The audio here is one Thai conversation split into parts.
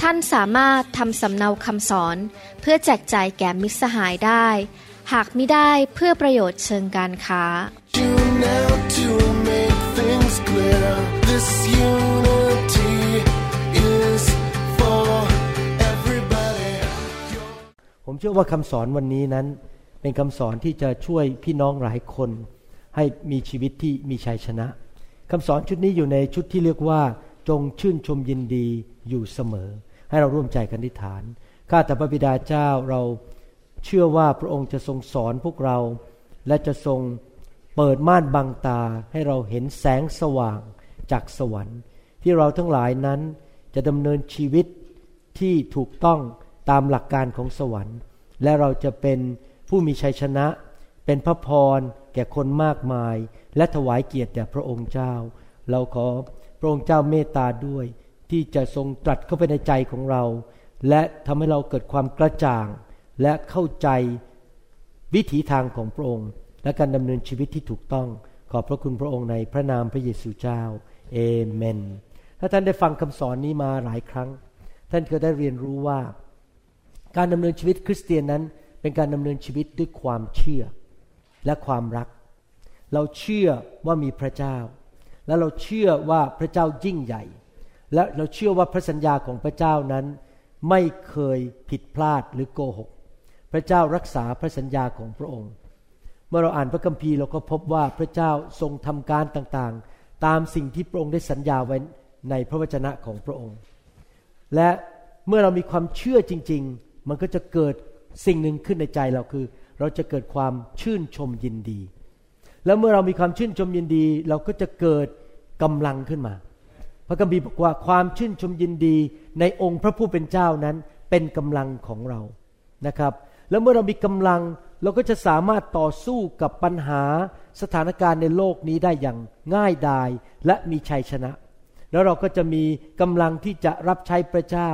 ท่านสามารถทำสำเนาคำสอน เพื่อแจกจ่ายแก่มิตรสหายได้ หากไมิได้เพื่อประโยชน์เชิงการค้า Your... ผมเชื่อว่าคำสอนวันนี้นั้น เป็นคำสอนที่จะช่วยพี่น้องหลายคน ให้มีชีวิตที่มีชัยชนะคำสอนชุดนี้อยู่ในชุดที่เรียกว่าจงชื่นชมยินดีอยู่เสมอ ให้เราร่วมใจกันอธิษฐาน ข้าแต่พระบิดาเจ้าเราเชื่อว่าพระองค์จะทรงสอนพวกเรา และจะทรงเปิดม่านบังตาให้เราเห็นแสงสว่างจากสวรรค์ ที่เราทั้งหลายนั้นจะดำเนินชีวิตที่ถูกต้องตามหลักการของสวรรค์ และเราจะเป็นผู้มีชัยชนะ เป็นพระพรแก่คนมากมาย และถวายเกียรติแด่พระองค์เจ้า เราขอพระองค์เจ้าเมตตาด้วย ที่จะทรงตรัสเข้าไปในใจของเรา และทำให้เราเกิดความกระจ่าง และเข้าใจวิถีทางของพระองค์ และการดำเนินชีวิตที่ถูกต้อง ขอบพระคุณพระองค์ในพระนามพระเยซูเจ้าเอเมน ถ้าท่านได้ฟังคำสอนนี้มาหลายครั้ง ท่านก็ได้เรียนรู้ว่า การดำเนินชีวิตคริสเตียนนั้น เป็นการดำเนินชีวิตด้วยความเชื่อและความรัก เราเชื่อว่ามีพระเจ้า และเราเชื่อว่าพระเจ้ายิ่งใหญ่ และเราเชื่อว่าพระสัญญาของพระเจ้านั้น ไม่เคยผิดพลาดหรือโกหก พระเจ้ารักษาพระสัญญาของพระองค์ เมื่อเราอ่านพระคัมภีร์เราก็พบว่าพระเจ้าทรงทำการต่างๆ ตามสิ่งที่พระองค์ได้สัญญาไว้ในพระวจนะของพระองค์ และเมื่อเรามีความเชื่อจริง ๆ มันก็จะเกิดสิ่งหนึ่งขึ้นในใจเราคือ เราจะเกิดความชื่นชมยินดี แล้วเมื่อเรามีความชื่นชมยินดี เราก็จะเกิดกำลังขึ้นมา พระคัมภีร์บอกว่าความชื่นชมยินดีในองค์พระผู้เป็นเจ้านั้นเป็นกำลังของเรานะครับ แล้วเมื่อเรามีกำลังเราก็จะสามารถต่อสู้กับปัญหาสถานการณ์ในโลกนี้ได้อย่างง่ายดายและมีชัยชนะ แล้วเราก็จะมีกำลังที่จะรับใช้พระเจ้า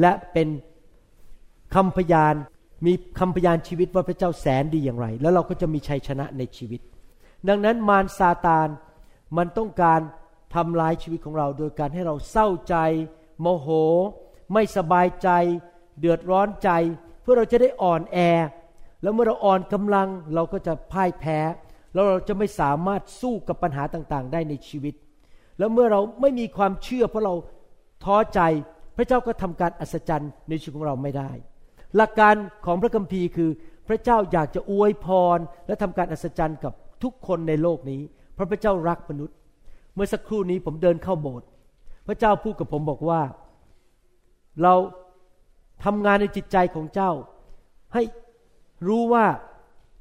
และเป็นคำพยานมีคำพยานชีวิตว่าพระเจ้าแสนดีอย่างไร แล้วเราก็จะมีชัยชนะในชีวิต ดังนั้นมารซาตานมันต้องการ ทำลายชีวิตของเรา โดยการให้เราเศร้าใจ โมโห ไม่สบายใจ เดือดร้อนใจ เพื่อเราจะได้อ่อนแอ แล้วเมื่อเราอ่อนกำลังเราก็จะพ่ายแพ้ แล้วเราจะไม่สามารถสู้กับปัญหาต่างๆ ได้ในชีวิต แล้วเมื่อเราไม่มีความเชื่อเพราะเราท้อใจ พระเจ้าก็ทำการอัศจรรย์ในชีวิตของเราไม่ได้ หลักการของพระคัมภีร์คือ พระเจ้าอยากจะอวยพร และทำการอัศจรรย์กับทุกคนในโลกนี้ เพราะพระเจ้ารักมนุษย์ เมื่อสักครู่นี้ผมเดินเข้าโบสถ์พระเจ้าพูดกับผมบอกว่า เราทำงานในจิตใจของเจ้า ให้รู้ว่า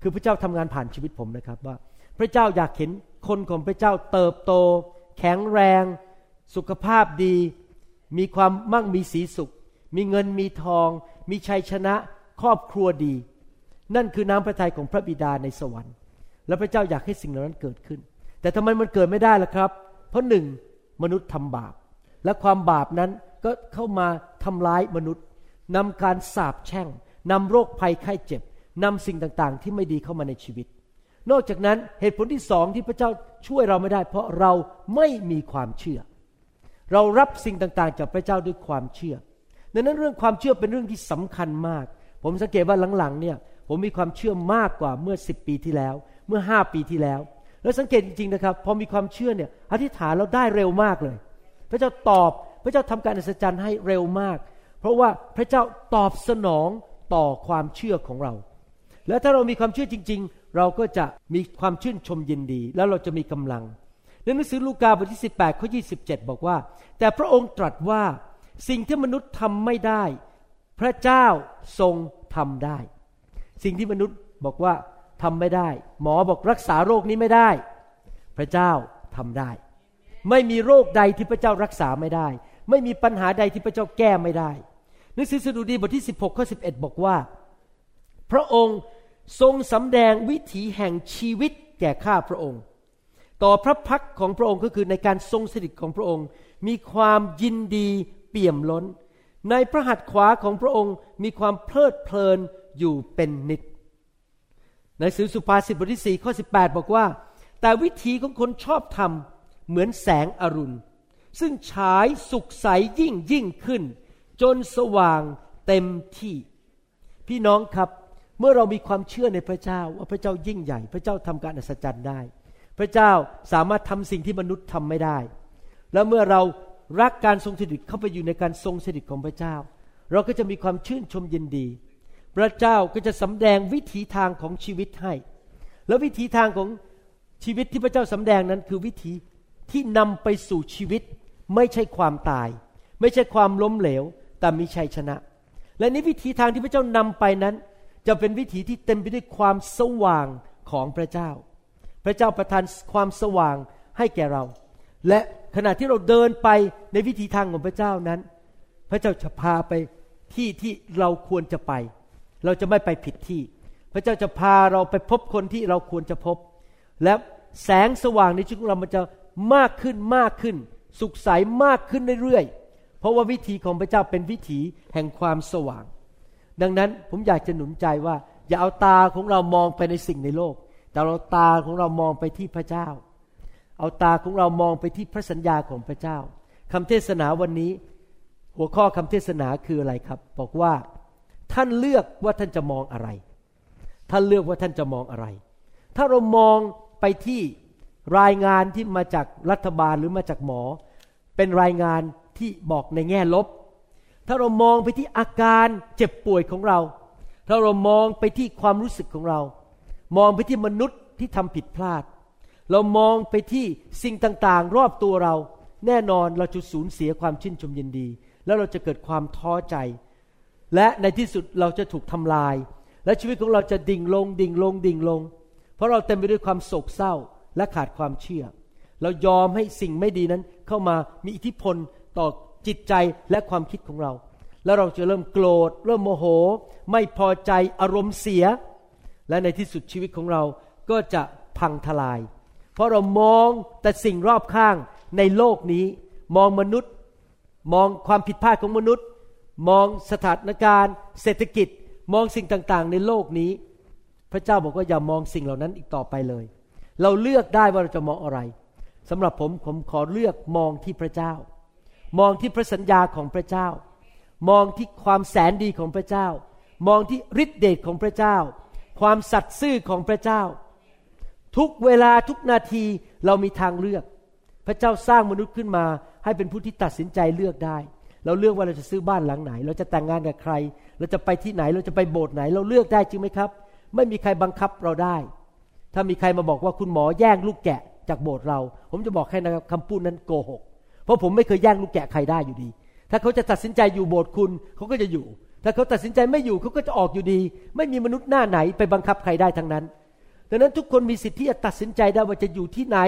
คือพระเจ้าทำงานผ่านชีวิตผมนะครับว่า พระเจ้าอยากเห็นคนของพระเจ้าเติบโต แข็งแรง สุขภาพดี มีความมั่งมีสีสุข มีเงินมีทอง มีชัยชนะครอบครัวดี นั่นคือน้ำพระทัยของพระบิดาในสวรรค์ และพระเจ้าอยากให้สิ่งเหล่านั้นเกิดขึ้น แต่ทำไมมันเกิดไม่ได้ล่ะครับ เพราะหนึ่งมนุษย์ทำบาป และความบาปนั้นก็เข้ามาทำร้ายมนุษย์นำการสาปแช่งนำโรคภัยไข้เจ็บนำสิ่งต่างๆ ที่ไม่ดีเข้ามาในชีวิต นอกจากนั้นเหตุผลที่สองที่พระเจ้าช่วยเราไม่ได้ เพราะเราไม่มีความเชื่อ เรารับสิ่งต่างๆ จากพระเจ้าด้วยความเชื่อดังนั้นเรื่องความเชื่อเป็นเรื่องที่สำคัญมาก ผมสังเกตว่าหลังๆเนี่ยผมมีความเชื่อมากกว่าเมื่อสิบปีที่แล้ว เมื่อห้าปีที่แล้ว แล้วสังเกตจริงๆนะครับ พอมีความเชื่อเนี่ยอธิษฐานเราได้เร็วมากเลย พระเจ้าตอบพระเจ้าทำการอัศจรรย์ให้เร็วมาก เพราะว่าพระเจ้าตอบสนองต่อความเชื่อของเรา และถ้าเรามีความเชื่อจริง ๆ เราก็จะมีความชื่นชมยินดี แล้วเราจะมีกำลังในหนังสือลูกาบทที่ 18ข้อ27 บอกว่า แต่พระองค์ตรัสว่าสิ่งที่มนุษย์ทำไม่ได้ พระเจ้าทรงทำได้ สิ่งที่มนุษย์บอกว่า ทำไม่ได้ หมอบอกรักษาโรคนี้ไม่ได้ พระเจ้าทำได้ ไม่มีโรคใดที่พระเจ้ารักษาไม่ได้ ไม่มีปัญหาใดที่พระเจ้าแก้ไม่ได้หนังสือสดุดีบทที่ 16ข้อ11 บอกว่า พระองค์ทรงสำแดงวิถีแห่งชีวิตแก่ข้าพระองค์ ต่อพระพักของพระองค์ก็คือในการทรงสถิตของพระองค์ มีความยินดีเปี่ยมล้น ในพระหัตถ์ขวาของพระองค์มีความเพลิดเพลินอยู่เป็นนิด ในสือสุภาษิตบทที่4ข้อ18 บอกว่า แต่วิธีของคนชอบธรรมเหมือนแสงอรุณ ซึ่งฉายสุขใสยิ่งยิ่งขึ้น จนสว่างเต็มที่ พี่น้องครับเมื่อเรามีความเชื่อในพระเจ้าว่าพระเจ้ายิ่งใหญ่ พระเจ้าทำการอัศจรรย์ได้ พระเจ้าสามารถทำสิ่งที่มนุษย์ทำไม่ได้ แล้วเมื่อเรารักการทรงสถิตเข้าไปอยู่ในการทรงสถิตของพระเจ้า เราก็จะมีความชื่นชมยินดี พระเจ้าก็จะสำแดงวิถีทางของชีวิตให้ แล้ววิถีทางของชีวิตที่พระเจ้าสำแดงนั้นคือวิถีที่นำไปสู่ชีวิต ไม่ใช่ความตาย ไม่ใช่ความล้มเหลว แต่มีชัยชนะ และในวิถีทางที่พระเจ้านำไปนั้น จะเป็นวิถีที่เต็มไปด้วยความสว่างของพระเจ้า พระเจ้าประทานความสว่างให้แก่เรา และขณะที่เราเดินไปในวิถีทางของพระเจ้านั้น พระเจ้าจะพาไปที่ที่เราควรจะไป เราจะไม่ไปผิดที่ พระเจ้าจะพาเราไปพบคนที่เราควรจะพบ และแสงสว่างในชีวิตของเรามันจะมากขึ้นมากขึ้น สุขใสมากขึ้นเรื่อยๆเพราะว่าวิถีของพระเจ้าเป็นวิถีแห่งความสว่าง ดังนั้นผมอยากจะหนุนใจว่า อย่าเอาตาของเรามองไปในสิ่งในโลก แต่เราตาของเรามองไปที่พระเจ้า เอาตาของเรามองไปที่พระสัญญาของพระเจ้าคำเทศนาวันนี้ หัวข้อคำเทศนาคืออะไรครับ บอกว่า ท่านเลือกว่าท่านจะมองอะไร ท่านเลือกว่าท่านจะมองอะไร ถ้าเรามองไปที่รายงานที่มาจากรัฐบาลหรือมาจากหมอ เป็นรายงานที่บอกในแง่ลบ ถ้าเรามองไปที่อาการเจ็บป่วยของเรา ถ้าเรามองไปที่ความรู้สึกของเรา มองไปที่มนุษย์ที่ทำผิดพลาด เรามองไปที่สิ่งต่างๆ รอบตัวเรา แน่นอนเราจะสูญเสียความชื่นชมยินดี แล้วเราจะเกิดความท้อใจ และในที่สุดเราจะถูกทำลาย และชีวิตของเราจะดิ่งลง ดิ่งลง ดิ่งลง เพราะเราเต็มไปด้วยความโศกเศร้าและขาดความเชื่อ เรายอมให้สิ่งไม่ดีนั้นเข้ามามีอิทธิพลต่อจิตใจและความคิดของเรา แล้วเราจะเริ่มโกรธ เริ่มโมโห ไม่พอใจอารมณ์เสีย และในที่สุดชีวิตของเราก็จะพังทลาย เพราะเรามองแต่สิ่งรอบข้างในโลกนี้ มองมนุษย์ มองความผิดพลาดของมนุษย์ มองสถานการณ์ เศรษฐกิจมองสิ่งต่างๆ ในโลกนี้ พระเจ้าบอกว่าอย่ามองสิ่งเหล่านั้นอีกต่อไปเลย เราเลือกได้ว่าเราจะมองอะไรสำหรับผมผมขอเลือกมองที่พระเจ้า มองที่พระสัญญาของพระเจ้า มองที่ความแสนดีของพระเจ้า มองที่ฤทธิเดชของพระเจ้า ความสัตย์ซื่อของพระเจ้า ทุกเวลาทุกนาทีเรามีทางเลือก พระเจ้าสร้างมนุษย์ขึ้นมา ให้เป็นผู้ที่ตัดสินใจเลือกได้ เราเลือกว่าเราจะซื้อบ้านหลังไหน เราจะแต่งงานกับใคร เราจะไปที่ไหน เราจะไปโบสถ์ไหน เราเลือกได้จริงไหมครับ ไม่มีใครบังคับเราได้ ถ้ามีใครมาบอกว่าคุณหมอแย่งลูกแกะจากโบสถ์เรา ผมจะบอกให้นะครับคำพูดนั้นโกหก เพราะผมไม่เคยแย่งลูกแกะใครได้อยู่ดี ถ้าเขาจะตัดสินใจอยู่โบสถ์คุณ เขาก็จะอยู่ ถ้าเขาตัดสินใจไม่อยู่เขาก็จะออกอยู่ดี ไม่มีมนุษย์หน้าไหนไปบังคับใครได้ทั้งนั้น ดังนั้นทุกคนมีสิทธิ์ที่จะตัดสินใจได้ว่าจะอยู่ที่ไหน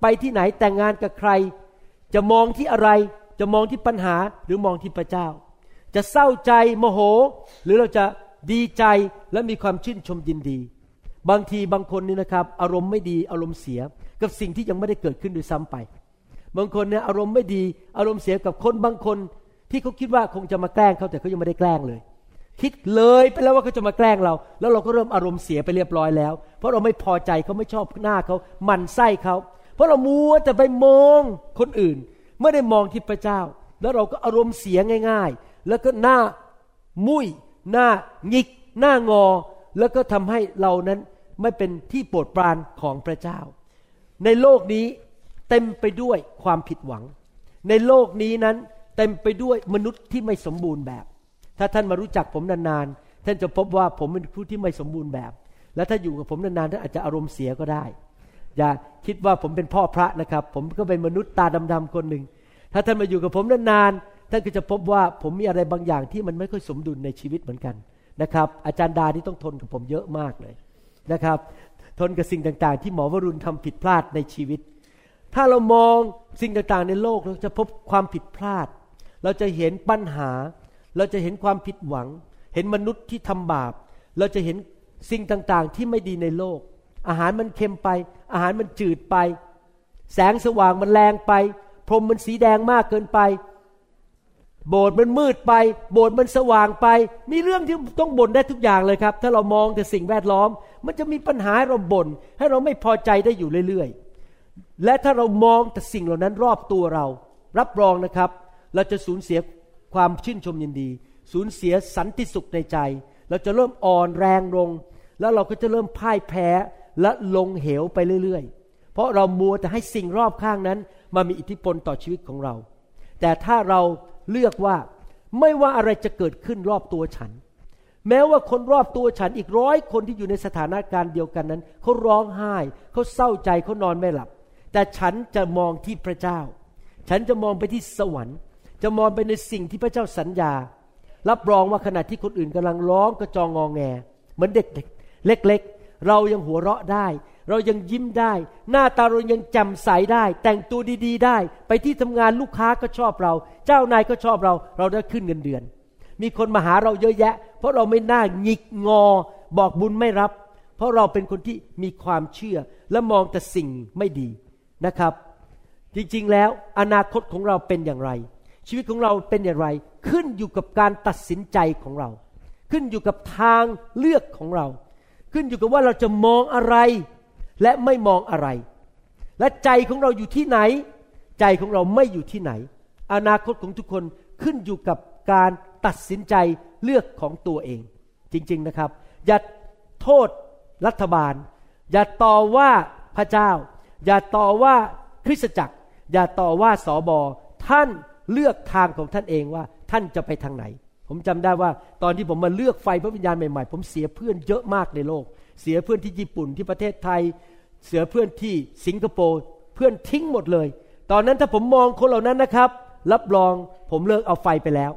ไปที่ไหนแต่งงานกับใคร จะมองที่อะไร จะมองที่ปัญหาหรือมองที่พระเจ้า จะเศร้าใจโมโห หรือเราจะดีใจและมีความชื่นชมยินดี บางทีบางคนนี่นะครับ อารมณ์ไม่ดีอารมณ์เสียกับสิ่งที่ยังไม่ได้เกิดขึ้นด้วยซ้ำไป บางคนเนี่ยอารมณ์ไม่ดีอารมณ์เสียกับคนบางคน ที่เขาคิดว่าคงจะมาแกล้งเขาแต่เขายังไม่ได้แกล้งเลย คิดเลยไปแล้วว่าเขาจะมาแกล้งเรา แล้วเราก็เริ่มอารมณ์เสียไปเรียบร้อยแล้ว เพราะเราไม่พอใจเขาไม่ชอบหน้าเขามันไส้เขาเพราะเรามัวแต่ไปมองคนอื่น ไม่ได้มองที่พระเจ้า แล้วเราก็อารมณ์เสียง่าย ๆ แล้วก็หน้ามุยหน้าหงิก หน้างอ แล้วก็ทำให้เรานั้นไม่เป็นที่โปรดปรานของพระเจ้า ในโลกนี้เต็มไปด้วยความผิดหวัง ในโลกนี้นั้นเต็มไปด้วยมนุษย์ที่ไม่สมบูรณ์แบบ ถ้าท่านมารู้จักผมนานๆ ท่านจะพบว่าผมเป็นผู้ที่ไม่สมบูรณ์แบบ และถ้าอยู่กับผมนานๆท่านอาจจะอารมณ์เสียก็ได้ อย่าคิดว่าผมเป็นพ่อพระนะครับ ผมก็เป็นมนุษย์ตาดำๆคนหนึ่ง ถ้าท่านมาอยู่กับผมนานๆ ท่านก็จะพบว่าผมมีอะไรบางอย่างที่มันไม่ค่อยสมดุลในชีวิตเหมือนกันนะครับ อาจารย์ดาที่ต้องทนกับผมเยอะมากเลยนะครับ ทนกับสิ่งต่างๆ ที่หมอวรุณทำผิดพลาดในชีวิต ถ้าเรามองสิ่งต่างๆ ในโลกเราจะพบความผิดพลาด เราจะเห็นปัญหา เราจะเห็นความผิดหวัง เห็นมนุษย์ที่ทำบาป เราจะเห็นสิ่งต่างๆ ที่ไม่ดีในโลก อาหารมันเค็มไป อาหารมันจืดไป แสงสว่างมันแรงไป พรมมันสีแดงมากเกินไป โบสถ์มันมืดไป โบสถ์มันสว่างไป มีเรื่องที่ต้องบ่นได้ทุกอย่างเลยครับ ถ้าเรามองแต่สิ่งแวดล้อม มันจะมีปัญหาให้เราบ่นให้เราไม่พอใจได้อยู่เรื่อยๆ และถ้าเรามองแต่สิ่งเหล่านั้นรอบตัวเรา รับรองนะครับ เราจะสูญเสียความชื่นชมยินดี สูญเสียสันติสุขในใจ เราจะเริ่มอ่อนแรงลง แล้วเราก็จะเริ่มพ่ายแพ้ และลงเหวไปเรื่อยๆ เพราะเรามัวแต่ให้สิ่งรอบข้างนั้นมามีอิทธิพลต่อชีวิตของเรา แต่ถ้าเราเลือกว่าไม่ว่าอะไรจะเกิดขึ้นรอบตัวฉัน แม้ว่าคนรอบตัวฉันอีกร้อยคนที่อยู่ในสถานการณ์เดียวกันนั้นเขาร้องไห้เขาเศร้าใจเขานอนไม่หลับ แต่ฉันจะมองที่พระเจ้า ฉันจะมองไปที่สวรรค์ จะมองไปในสิ่งที่พระเจ้าสัญญา รับรองว่าขณะที่คนอื่นกำลังร้องกระจองงองแง เหมือนเด็กเล็ก ๆ เรายังหัวเราะได้ เรายังยิ้มได้ หน้าตาเรายังแจ่มใสได้ แต่งตัวดีๆ ได้ ไปที่ทำงานลูกค้าก็ชอบเรา เจ้านายก็ชอบเรา เราได้ขึ้นเงินเดือน มีคนมาหาเราเยอะแยะ เพราะเราไม่น่าหงิกงอ บอกบุญไม่รับ เพราะเราเป็นคนที่มีความเชื่อและมองแต่สิ่งไม่ดีนะครับ จริงๆแล้วอนาคตของเราเป็นอย่างไร ชีวิตของเราเป็นอย่างไร ขึ้นอยู่กับการตัดสินใจของเรา ขึ้นอยู่กับทางเลือกของเรา ขึ้นอยู่กับว่าเราจะมองอะไรและไม่มองอะไร และใจของเราอยู่ที่ไหน ใจของเราไม่อยู่ที่ไหน อนาคตของทุกคนขึ้นอยู่กับการตัดสินใจเลือกของตัวเอง จริง ๆนะครับ อย่าโทษรัฐบาล อย่าต่อว่าพระเจ้า อย่าต่อว่าคริสตจักร อย่าต่อว่าสอบอท่านเลือกทางของท่านเองว่าท่านจะไปทางไหน ผมจำได้ว่าตอนที่ผมมาเลือกไฟพระวิญญาณใหม่ๆ ผมเสียเพื่อนเยอะมากในโลก เสียเพื่อนที่ญี่ปุ่นที่ประเทศไทย เสียเพื่อนที่สิงคโปร์เพื่อนทิ้งหมดเลย ตอนนั้นถ้าผมมองคนเหล่านั้นนะครับ รับรองผมเลิกเอาไฟไปแล้ว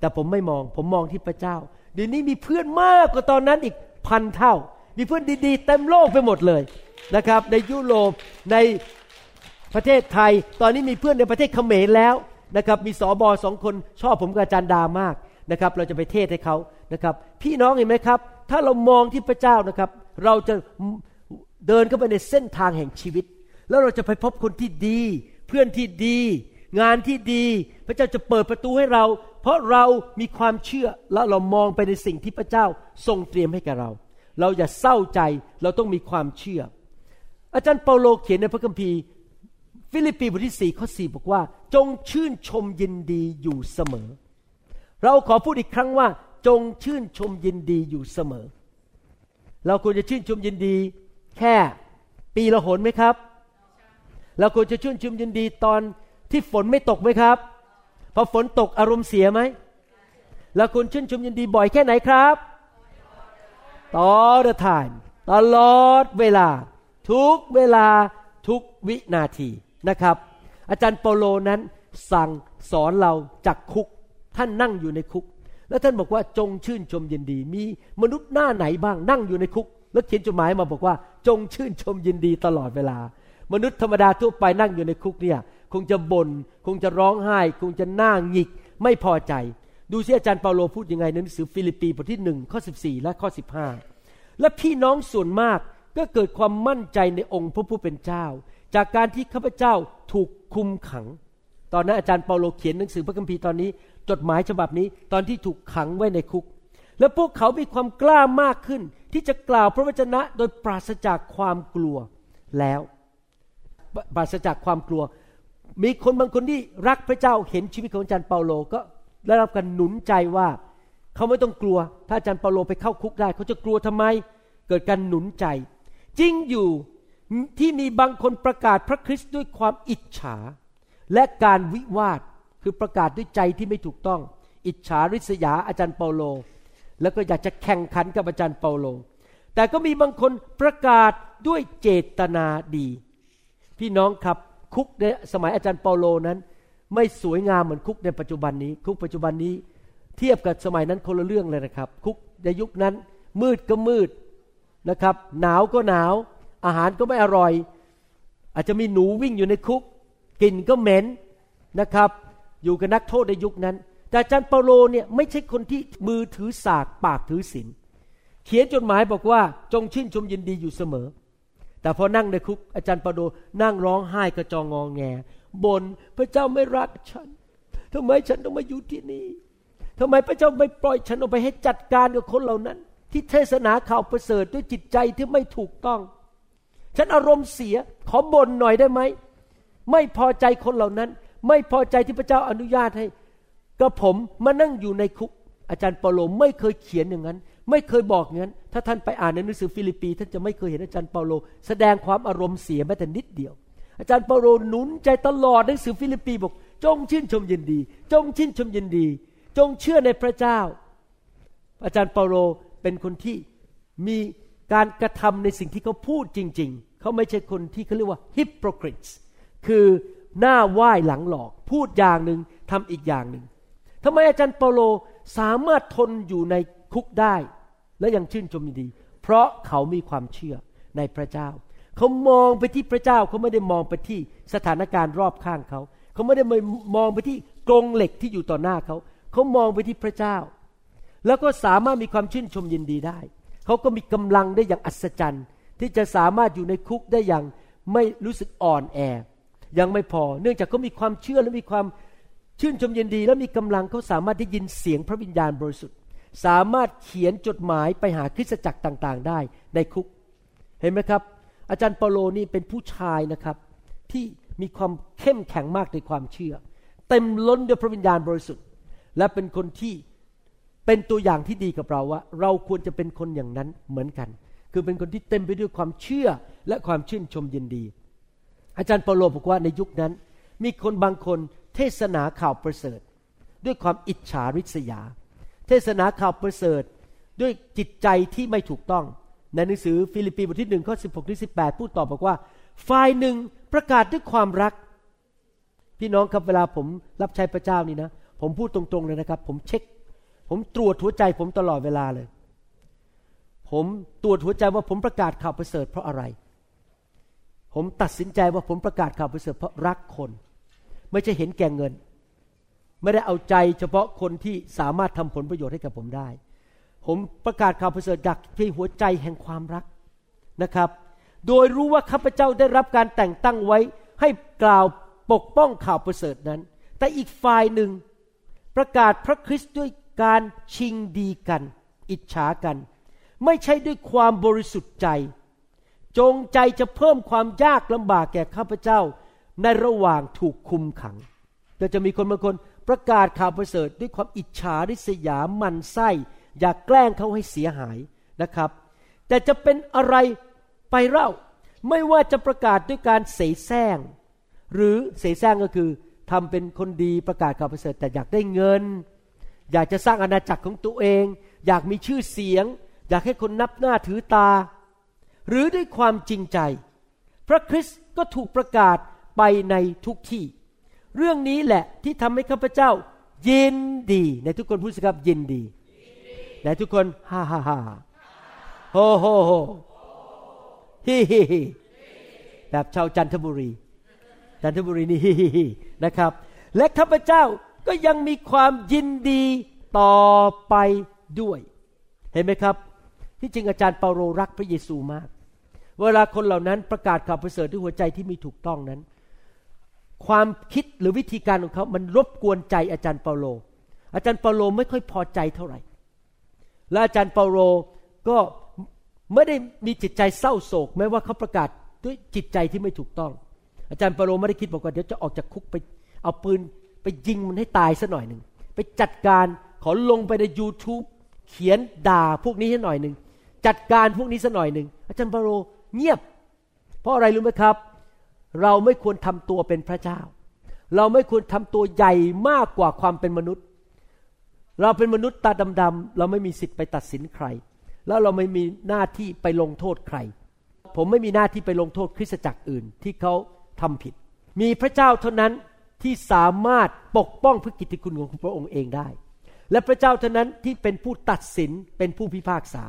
แต่ผมไม่มองผมมองที่พระเจ้าเดี๋ยวนี้มีเพื่อนมากกว่าตอนนั้นอีกพันเท่า มีเพื่อนดีๆเต็มโลกไปหมดเลยนะครับ ในยุโรปในประเทศไทย ตอนนี้มีเพื่อนในประเทศเขมรแล้วนะครับมีสอบอสองคนชอบผมกับอาจารย์ดามาก นะครับ เราจะไปเทศให้เขานะครับ พี่น้องเห็นไหมครับ ถ้าเรามองที่พระเจ้านะครับ เราจะเดินเข้าไปในเส้นทางแห่งชีวิต แล้วเราจะไปพบคนที่ดี เพื่อนที่ดี งานที่ดี พระเจ้าจะเปิดประตูให้เรา เพราะเรามีความเชื่อและเรามองไปในสิ่งที่พระเจ้าทรงเตรียมให้แก่เรา เราอย่าเศร้าใจเราต้องมีความเชื่อ อาจารย์เปาโลเขียนในพระคัมภีร์ฟิลิปปีบทที่สี่ข้อสี่บอกว่า จงชื่นชมยินดีอยู่เสมอ เราขอพูดอีกครั้งว่า จงชื่นชมยินดีอยู่เสมอ เราควรจะชื่นชมยินดี แค่ปีละหนไหมครับ เราควรจะชื่นชมยินดีตอนที่ฝนไม่ตกไหมครับ พอฝนตกอารมณ์เสียไหม เราควรชื่นชมยินดีบ่อยแค่ไหนครับตอ the time ตลอดเวลา ทุกเวลาทุกวินาทีนะครับ อาจารย์เปโลนั้นสั่งสอนเราจากคุก ท่านนั่งอยู่ในคุก แล้วท่านบอกว่าจงชื่นชมยินดี มีมนุษย์หน้าไหนบ้างนั่งอยู่ในคุก แล้วเขียนจดหมายมาบอกว่า จงชื่นชมยินดีตลอดเวลา มนุษย์ธรรมดาทั่วไปนั่งอยู่ในคุกเนี่ย คงจะบน่นคงจะร้องไห้ คงจะหน้าหงิก ไม่พอใจ ดูสิอาจารย์เปาโลพูดยังไงในหนังสือฟิลิปปีบทที่หนึ่งข้อ14และข้อ15และพี่น้องส่วนมากก็เกิดความมั่นใจในองค์พระผู้เป็นเจ้า จากการที่ข้าพเจ้าถูกคุมขัง ตอนนั้นอาจารย์เปาโลเขียนหนังสือพระคัมภีร์ตอนนี้ จดหมายฉบับนี้ตอนที่ถูกขังไว้ในคุก และพวกเขามีความกล้ามากขึ้น ที่จะกล่าวพระวจนะโดยปราศจากความกลัวแล้ว ปราศจากความกลัว มีคนบางคนที่รักพระเจ้าเห็นชีวิตของอาจารย์เปาโลก็ได้รับการหนุนใจว่าเขาไม่ต้องกลัว ถ้าอาจารย์เปาโลไปเข้าคุกได้ เขาจะกลัวทำไม เกิดการหนุนใจ จริงอยู่ที่มีบางคนประกาศพระคริสต์ด้วยความอิจฉา และการวิวาท คือประกาศด้วยใจที่ไม่ถูกต้อง อิจฉาริษยาอาจารย์เปาโล แล้วก็อยากจะแข่งขันกับอาจารย์เปาโล แต่ก็มีบางคนประกาศด้วยเจตนาดี พี่น้องครับคุกในสมัยอาจารย์เปาโลนั้น ไม่สวยงามเหมือนคุกในปัจจุบันนี้ คุกปัจจุบันนี้เทียบกับสมัยนั้นคนละเรื่องเลยนะครับ คุกในยุคนั้นมืดก็มืดนะครับ หนาวก็หนาว อาหารก็ไม่อร่อย อาจจะมีหนูวิ่งอยู่ในคุกกลิ่นก็เหม็นนะครับ อยู่กับนักโทษในยุคนั้น แต่อาจารย์เปาโลเนี่ยไม่ใช่คนที่มือถือสากปากถือศีลเขียนจดหมายบอกว่าจงชื่นชมยินดีอยู่เสมอ แต่พอนั่งในคุกอาจารย์เปาโลนั่งร้องไห้กระจองงองแงบนพระเจ้าไม่รักฉันทำไมฉันต้องมาอยู่ที่นี่ทำไมพระเจ้าไม่ปล่อยฉันออกไปให้จัดการกับคนเหล่านั้น ที่เทศนาข่าวประเสริฐด้วยจิตใจที่ไม่ถูกต้อง ฉันอารมณ์เสียขอบ่นหน่อยได้ไหมไม่พอใจคนเหล่านั้น ไม่พอใจที่พระเจ้าอนุญาตให้กระผมมานั่งอยู่ในคุก อาจารย์เปาโลไม่เคยเขียนอย่างนั้น ไม่เคยบอกอย่างนั้น ถ้าท่านไปอ่านในหนังสือฟิลิปปี ท่านจะไม่เคยเห็นอาจารย์เปาโล แสดงความอารมณ์เสียแม้แต่นิดเดียว อาจารย์เปาโลหนุนใจตลอดหนังสือฟิลิปปีบอก จงชื่นชมยินดี จงชื่นชมยินดี จงเชื่อในพระเจ้า อาจารย์เปาโลเป็นคนที่มีการกระทำในสิ่งที่เขาพูดจริง ๆ เขาไม่ใช่คนที่เขาเรียกว่า hypocrites คือ หน้าไหว้หลังหลอก พูดอย่างหนึ่งทำอีกอย่างหนึ่งทำไมอาจารย์เปาโลสามารถทนอยู่ในคุกได้ และยังชื่นชมยินดี เพราะเขามีความเชื่อในพระเจ้า เขามองไปที่พระเจ้าเขาไม่ได้มองไปที่สถานการณ์รอบข้างเขา เขาไม่ได้มองไปที่กรงเหล็กที่อยู่ต่อหน้าเขา เขามองไปที่พระเจ้า แล้วก็สามารถมีความชื่นชมยินดีได้ เขาก็มีกำลังได้อย่างอัศจรรย์ ที่จะสามารถอยู่ในคุกได้อย่างไม่รู้สึกอ่อนแอ ยังไม่พอ เนื่องจากเขามีความเชื่อและมีความชื่นชมยินดี และมีกำลังเขาสามารถได้ยินเสียงพระวิญญาณบริสุทธิ์ สามารถเขียนจดหมายไปหาคริสตจักรต่างๆ ได้ในคุก เห็นไหมครับ อาจารย์เปาโลนี่เป็นผู้ชายนะครับ ที่มีความเข้มแข็งมากในความเชื่อ เต็มล้นด้วยพระวิญญาณบริสุทธิ์ และเป็นคนที่เป็นตัวอย่างที่ดีกับเราว่า เราควรจะเป็นคนอย่างนั้นเหมือนกัน คือเป็นคนที่เต็มไปด้วยความเชื่อและความชื่นชมยินดี อาจารย์เปาโลบอกว่าในยุคนั้น มีคนบางคนเทศนาข่าวประเสริฐ ด้วยความอิจฉาริษยา เทศนาข่าวประเสริฐ ด้วยจิตใจที่ไม่ถูกต้อง ในหนังสือฟิลิปปีบทที่หนึ่งข้อสิบหกถึงสิบแปดพูดต่อบอกว่า ฝ่ายหนึ่งประกาศด้วยความรัก พี่น้องครับเวลาผมรับใช้พระเจ้านี่นะ ผมพูดตรงๆเลยนะครับ ผมเช็ค ผมตรวจหัวใจผมตลอดเวลาเลย ผมตรวจหัวใจว่าผมประกาศข่าวประเสริฐเพราะอะไร ผมตัดสินใจว่าผมประกาศข่าวประเสริฐเพราะรักคน ไม่ใช่เห็นแก่เงิน ไม่ได้เอาใจเฉพาะคนที่สามารถทำผลประโยชน์ให้กับผมได้ ผมประกาศข่าวประเสริฐจากที่หัวใจแห่งความรักนะครับ โดยรู้ว่าข้าพเจ้าได้รับการแต่งตั้งไว้ให้กล่าวปกป้องข่าวประเสริฐนั้น แต่อีกฝ่ายหนึ่งประกาศพระคริสต์ด้วยการชิงดีกัน อิจฉากัน ไม่ใช่ด้วยความบริสุทธิ์ใจ จงใจจะเพิ่มความยากลำบากแก่ข้าพเจ้า ในระหว่างถูกคุมขังก็จะมีคนบางคนประกาศข่าวประเสริฐด้วยความอิจฉาริษยามันไส้ อยากแกล้งเขาให้เสียหายนะครับ แต่จะเป็นอะไรไปเล่าไม่ว่าจะประกาศด้วยการเสแสร้งหรือเสแสร้งก็คือทำเป็นคนดีประกาศข่าวประเสริฐ แต่อยากได้เงิน อยากจะสร้างอาณาจักรของตัวเอง อยากมีชื่อเสียง อยากให้คนนับหน้าถือตา หรือด้วยความจริงใจ พระคริสต์ก็ถูกประกาศไปในทุกที่ เรื่องนี้แหละที่ทำให้ข้าพเจ้า ยินดีในทุกคนพูดสิครับยินดีในทุกคนฮ่าฮ่าฮ่าโฮโฮโฮฮิฮิฮิแบบชาวจันทบุรี จันทบุรีนี่ฮิฮิฮินะครับ และข้าพเจ้าก็ยังมีความยินดีต่อไปด้วย เห็นไหมครับ ที่จริงอาจารย์เปาโลรักพระเยซูมาก เวลาคนเหล่านั้นประกาศข่าวประเสริฐด้วยหัวใจที่มีถูกต้องนั้น ความคิดหรือวิธีการของเขามันรบกวนใจอาจารย์เปาโล อาจารย์เปาโลไม่ค่อยพอใจเท่าไหร่ และอาจารย์เปาโลก็ไม่ได้มีจิตใจเศร้าโศกแม้ว่าเขาประกาศด้วยจิตใจที่ไม่ถูกต้อง อาจารย์เปาโลไม่ได้คิดบอกว่าเดี๋ยวจะออกจากคุกไปเอาปืนไปยิงมันให้ตายซะหน่อยหนึ่งไปจัดการขอลงไปใน YouTube เขียนด่าพวกนี้ให้หน่อยหนึ่ง จัดการพวกนี้ซะหน่อยหนึ่งอาจารย์เปาโลเงียบ เพราะอะไรรู้ไหมครับ เราไม่ควรทำตัวเป็นพระเจ้า เราไม่ควรทำตัวใหญ่มากกว่าความเป็นมนุษย์ เราเป็นมนุษย์ตาดำๆเราไม่มีสิทธิ์ไปตัดสินใคร แล้วเราไม่มีหน้าที่ไปลงโทษใคร ผมไม่มีหน้าที่ไปลงโทษคริสตจักรอื่นที่เขาทำผิด มีพระเจ้าเท่านั้นที่สามารถปกป้องพระกิตติคุณของพระองค์เองได้ และพระเจ้าเท่านั้นที่เป็นผู้ตัดสินเป็นผู้พิพากษา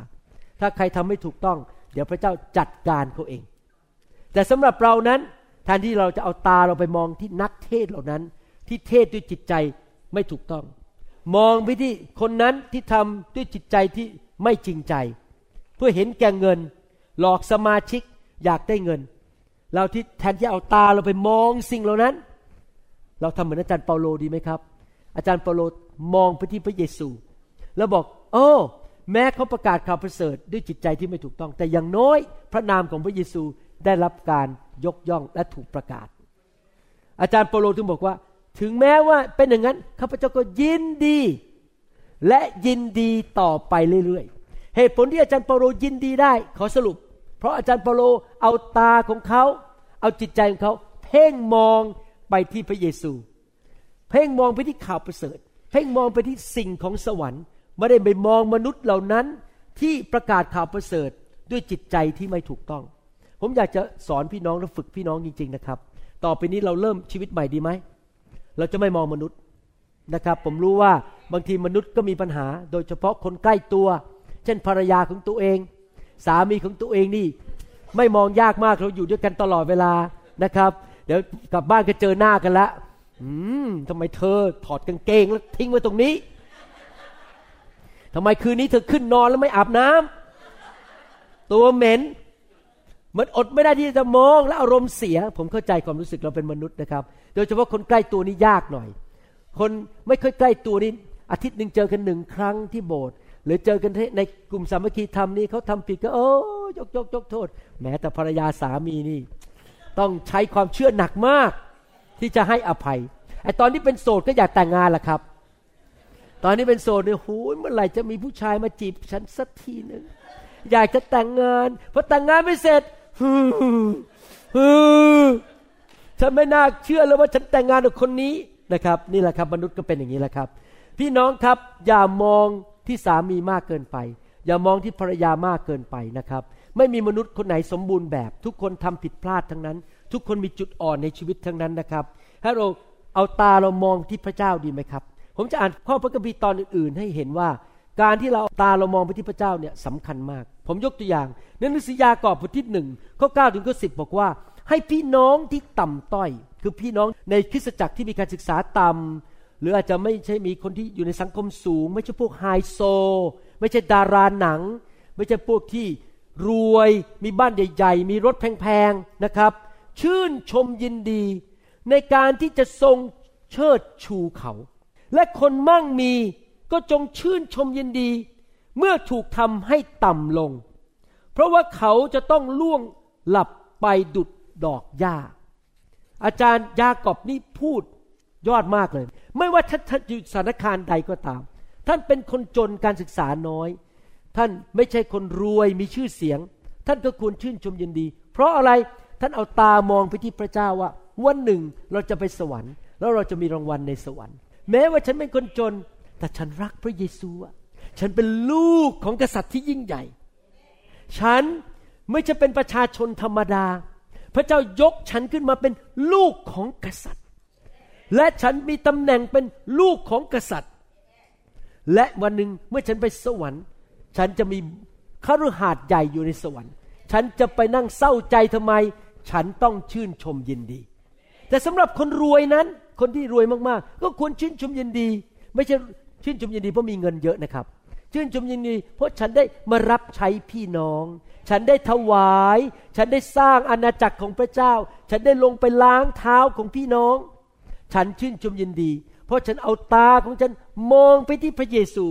ถ้าใครทำไม่ถูกต้อง เดี๋ยวพระเจ้าจัดการเขาเอง แต่สำหรับเรานั้นแทนที่เราจะเอาตาเราไปมองที่นักเทศเหล่านั้น ที่เทศด้วยจิตใจไม่ถูกต้อง มองไปที่คนนั้นที่ทำด้วยจิตใจที่ไม่จริงใจ เพื่อเห็นแก่เงิน หลอกสมาชิกอยากได้เงิน เราที่แทนที่เอาตาเราไปมองสิ่งเหล่านั้น เราทำเหมือนอาจารย์เปาโลดีไหมครับ อาจารย์เปาโลมองไปที่พระเยซู แล้วบอก โอ้ แม้เขาประกาศข่าวประเสริฐด้วยจิตใจที่ไม่ถูกต้อง แต่อย่างน้อยพระนามของพระเยซูได้รับการยกย่องและถูกประกาศ อาจารย์เปโลถึงบอกว่า ถึงแม้ว่าเป็นอย่างนั้นข้าพเจ้าก็ยินดี และยินดีต่อไปเรื่อยๆ เหตุผลที่อาจารย์เปโลยินดีได้ ขอสรุป เพราะอาจารย์เปโลเอาตาของเขา เอาจิตใจของเขาเพ่งมองไปที่พระเยซู เพ่งมองไปที่ข่าวประเสริฐ เพ่งมองไปที่สิ่งของสวรรค์ ไม่ได้ไปมองมนุษย์เหล่านั้นที่ประกาศข่าวประเสริฐด้วยจิตใจที่ไม่ถูกต้อง ผมอยากจะสอนพี่น้องและฝึกพี่น้องจริง ๆนะครับ ต่อไปนี้เราเริ่มชีวิตใหม่ดีไหม เราจะไม่มองมนุษย์นะครับ ผมรู้ว่าบางทีมนุษย์ก็มีปัญหา โดยเฉพาะคนใกล้ตัว เช่นภรรยาของตัวเอง สามีของตัวเองนี่ ไม่มองยากมากเราอยู่ด้วยกันตลอดเวลานะครับ เดี๋ยวกลับบ้านก็เจอหน้ากันละอืมทำไมเธอถอดกางเกงแล้วทิ้งไว้ตรงนี้ ทำไมคืนนี้เธอขึ้นนอนแล้วไม่อาบน้ำตัวเหม็นมันอดไม่ได้ที่จะมองและอารมณ์เสีย ผมเข้าใจความรู้สึกเราเป็นมนุษย์นะครับ โดยเฉพาะคนใกล้ตัวนี่ยากหน่อย คนไม่ค่อยใกล้ตัวนี่อาทิตย์หนึ่งเจอกันหนึ่งครั้งที่โบสถ์หรือเจอกันในกลุ่มสามัคคีธรรมนี่เขาทำผิดก็โอ้ยกยกยกโทษแม้แต่ภรรยาสามีนี่ ต้องใช้ความเชื่อหนักมาก ที่จะให้อภัยไอตอนที่เป็นโสดก็อยากแต่งงานล่ะครับ ตอนนี้เป็นโสดเนี่ยโหยเมื่อไหร่จะมีผู้ชายมาจีบฉันสักทีหนึ่งอยากจะแต่งงานพอแต่งงานไม่เสร็จฮึ่มฮึ่มฉันไม่น่าเชื่อเลยว่าฉันแต่งงานกับคนนี้นะครับ นี่แหละครับมนุษย์ก็เป็นอย่างนี้แหละครับ พี่น้องครับอย่ามองที่สามีมากเกินไป อย่ามองที่ภรรยามากเกินไปนะครับ ไม่มีมนุษย์คนไหนสมบูรณ์แบบ ทุกคนทำผิดพลาดทั้งนั้น ทุกคนมีจุดอ่อนในชีวิตทั้งนั้นนะครับ ให้เราเอาตาเรามองที่พระเจ้าดีไหมครับ ผมจะอ่านข้อพระคัมภีร์ตอนอื่นๆ ให้เห็นว่า การที่เราตาเรามองไปที่พระเจ้าเนี่ยสำคัญมาก ผมยกตัวอย่างในหนังสือยากอบบทที่หนึ่งข้อเก้าถึงข้อสิบบอกว่า ให้พี่น้องที่ต่ำต้อย คือพี่น้องในคริสตจักรที่มีการศึกษาต่ำหรืออาจจะไม่ใช่มีคนที่อยู่ในสังคมสูง ไม่ใช่พวกไฮโซ ไม่ใช่ดาราหนัง ไม่ใช่พวกที่รวยมีบ้านใหญ่ๆ มีรถแพงๆนะครับ ชื่นชมยินดี ในการที่จะทรงเชิดชูเขา และคนมั่งมีก็จงชื่นชมยินดี เมื่อถูกทำให้ต่ำลง เพราะว่าเขาจะต้องล่วงหลับไปดุดดอกหญ้า อาจารย์ยากอบนี่พูดยอดมากเลย ไม่ว่าท่านอยู่สถานการณ์ใดก็ตาม ท่านเป็นคนจนการศึกษาน้อย ท่านไม่ใช่คนรวยมีชื่อเสียง ท่านก็ควรชื่นชมยินดี เพราะอะไรท่านเอาตามองไปที่พระเจ้าว่า วันหนึ่งเราจะไปสวรรค์ แล้วเราจะมีรางวัลในสวรรค์ แม้ว่าฉันเป็นคนจน แต่ฉันรักพระเยซูฉันเป็นลูกของกษัตริย์ที่ยิ่งใหญ่ ฉันไม่ใช่เป็นประชาชนธรรมดา พระเจ้ายกฉันขึ้นมาเป็นลูกของกษัตริย์ และฉันมีตำแหน่งเป็นลูกของกษัตริย์ และวันหนึ่งเมื่อฉันไปสวรรค์ ฉันจะมีคฤหาสน์ใหญ่อยู่ในสวรรค์ ฉันจะไปนั่งเศร้าใจทำไม ฉันต้องชื่นชมยินดี แต่สำหรับคนรวยนั้น คนที่รวยมากๆ ก็ควรชื่นชมยินดี ไม่ใช่ชื่นชมยินดีเพราะมีเงินเยอะนะครับ ชื่นชมยินดี เพราะฉันได้มารับใช้พี่น้อง ฉันได้ถวาย ฉันได้สร้างอาณาจักรของพระเจ้า ฉันได้ลงไปล้างเท้าของพี่น้อง ฉันชื่นชมยินดี เพราะฉันเอาตาของฉันมองไปที่พระเยซู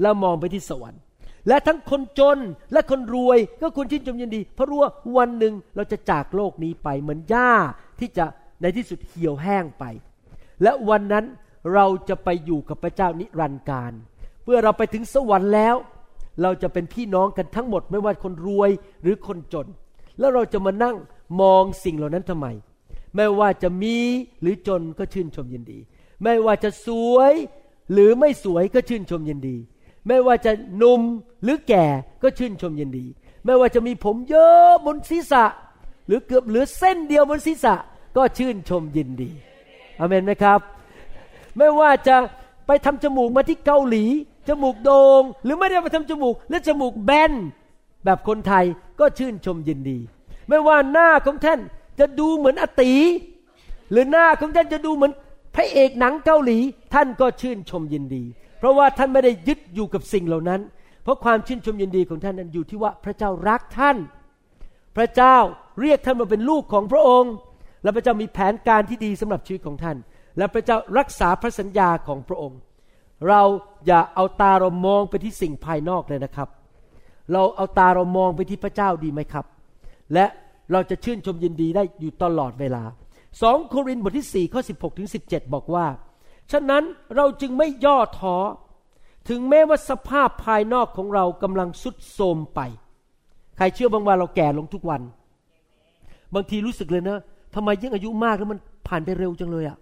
แล้วมองไปที่สวรรค์ และทั้งคนจนและคนรวยก็ควรชื่นชมยินดี เพราะรู้ว่าวันหนึ่งเราจะจากโลกนี้ไปเหมือนหญ้าที่จะในที่สุดเหี่ยวแห้งไป และวันนั้นเราจะไปอยู่กับพระเจ้านิรันดร์การ เมื่อเราไปถึงสวรรค์แล้ว เราจะเป็นพี่น้องกันทั้งหมดไม่ว่าคนรวยหรือคนจน แล้วเราจะมานั่งมองสิ่งเหล่านั้นทำไม ไม่ว่าจะมีหรือจนก็ชื่นชมยินดี ไม่ว่าจะสวยหรือไม่สวยก็ชื่นชมยินดี ไม่ว่าจะหนุ่มหรือแก่ก็ชื่นชมยินดี ไม่ว่าจะมีผมเยอะบนศีรษะ หรือเกือบเหลือเส้นเดียวบนศีรษะก็ชื่นชมยินดี อเมนไหมครับ ไม่ว่าจะไปทำจมูกมาที่เกาหลี จมูกโดง่งหรือไม่ได้ไปทำจมูก และจมูกแบนแบบคนไทยก็ชื่นชมยินดี ไม่ว่าหน้าของท่านจะดูเหมือนอตี หรือหน้าของท่านจะดูเหมือนพระเอกหนังเกาหลี ท่านก็ชื่นชมยินดี เพราะว่าท่านไม่ได้ยึดอยู่กับสิ่งเหล่านั้น เพราะความชื่นชมยินดีของท่านนั้นอยู่ที่ว่าพระเจ้ารักท่าน พระเจ้าเรียกท่านมาเป็นลูกของพระองค์ และพระเจ้ามีแผนการที่ดีสำหรับชีวิตของท่าน และพระเจ้ารักษาพระสัญญาของพระองค์ เราอย่าเอาตาเรามองไปที่สิ่งภายนอกเลยนะครับ เราเอาตาเรามองไปที่พระเจ้าดีไหมครับ และเราจะชื่นชมยินดีได้อยู่ตลอดเวลาสองโครินธ์บทที่4ข้อ16ถึง17 บอกว่า ฉะนั้นเราจึงไม่ย่อท้อ ถึงแม้ว่าสภาพภายนอกของเรากำลังสุดโทมไป ใครเชื่อบางว่าเราแก่ลงทุกวัน บางทีรู้สึกเลยนะ ทำไมยิ่งอายุมากแล้วมันผ่านไปเร็วจังเลยอะ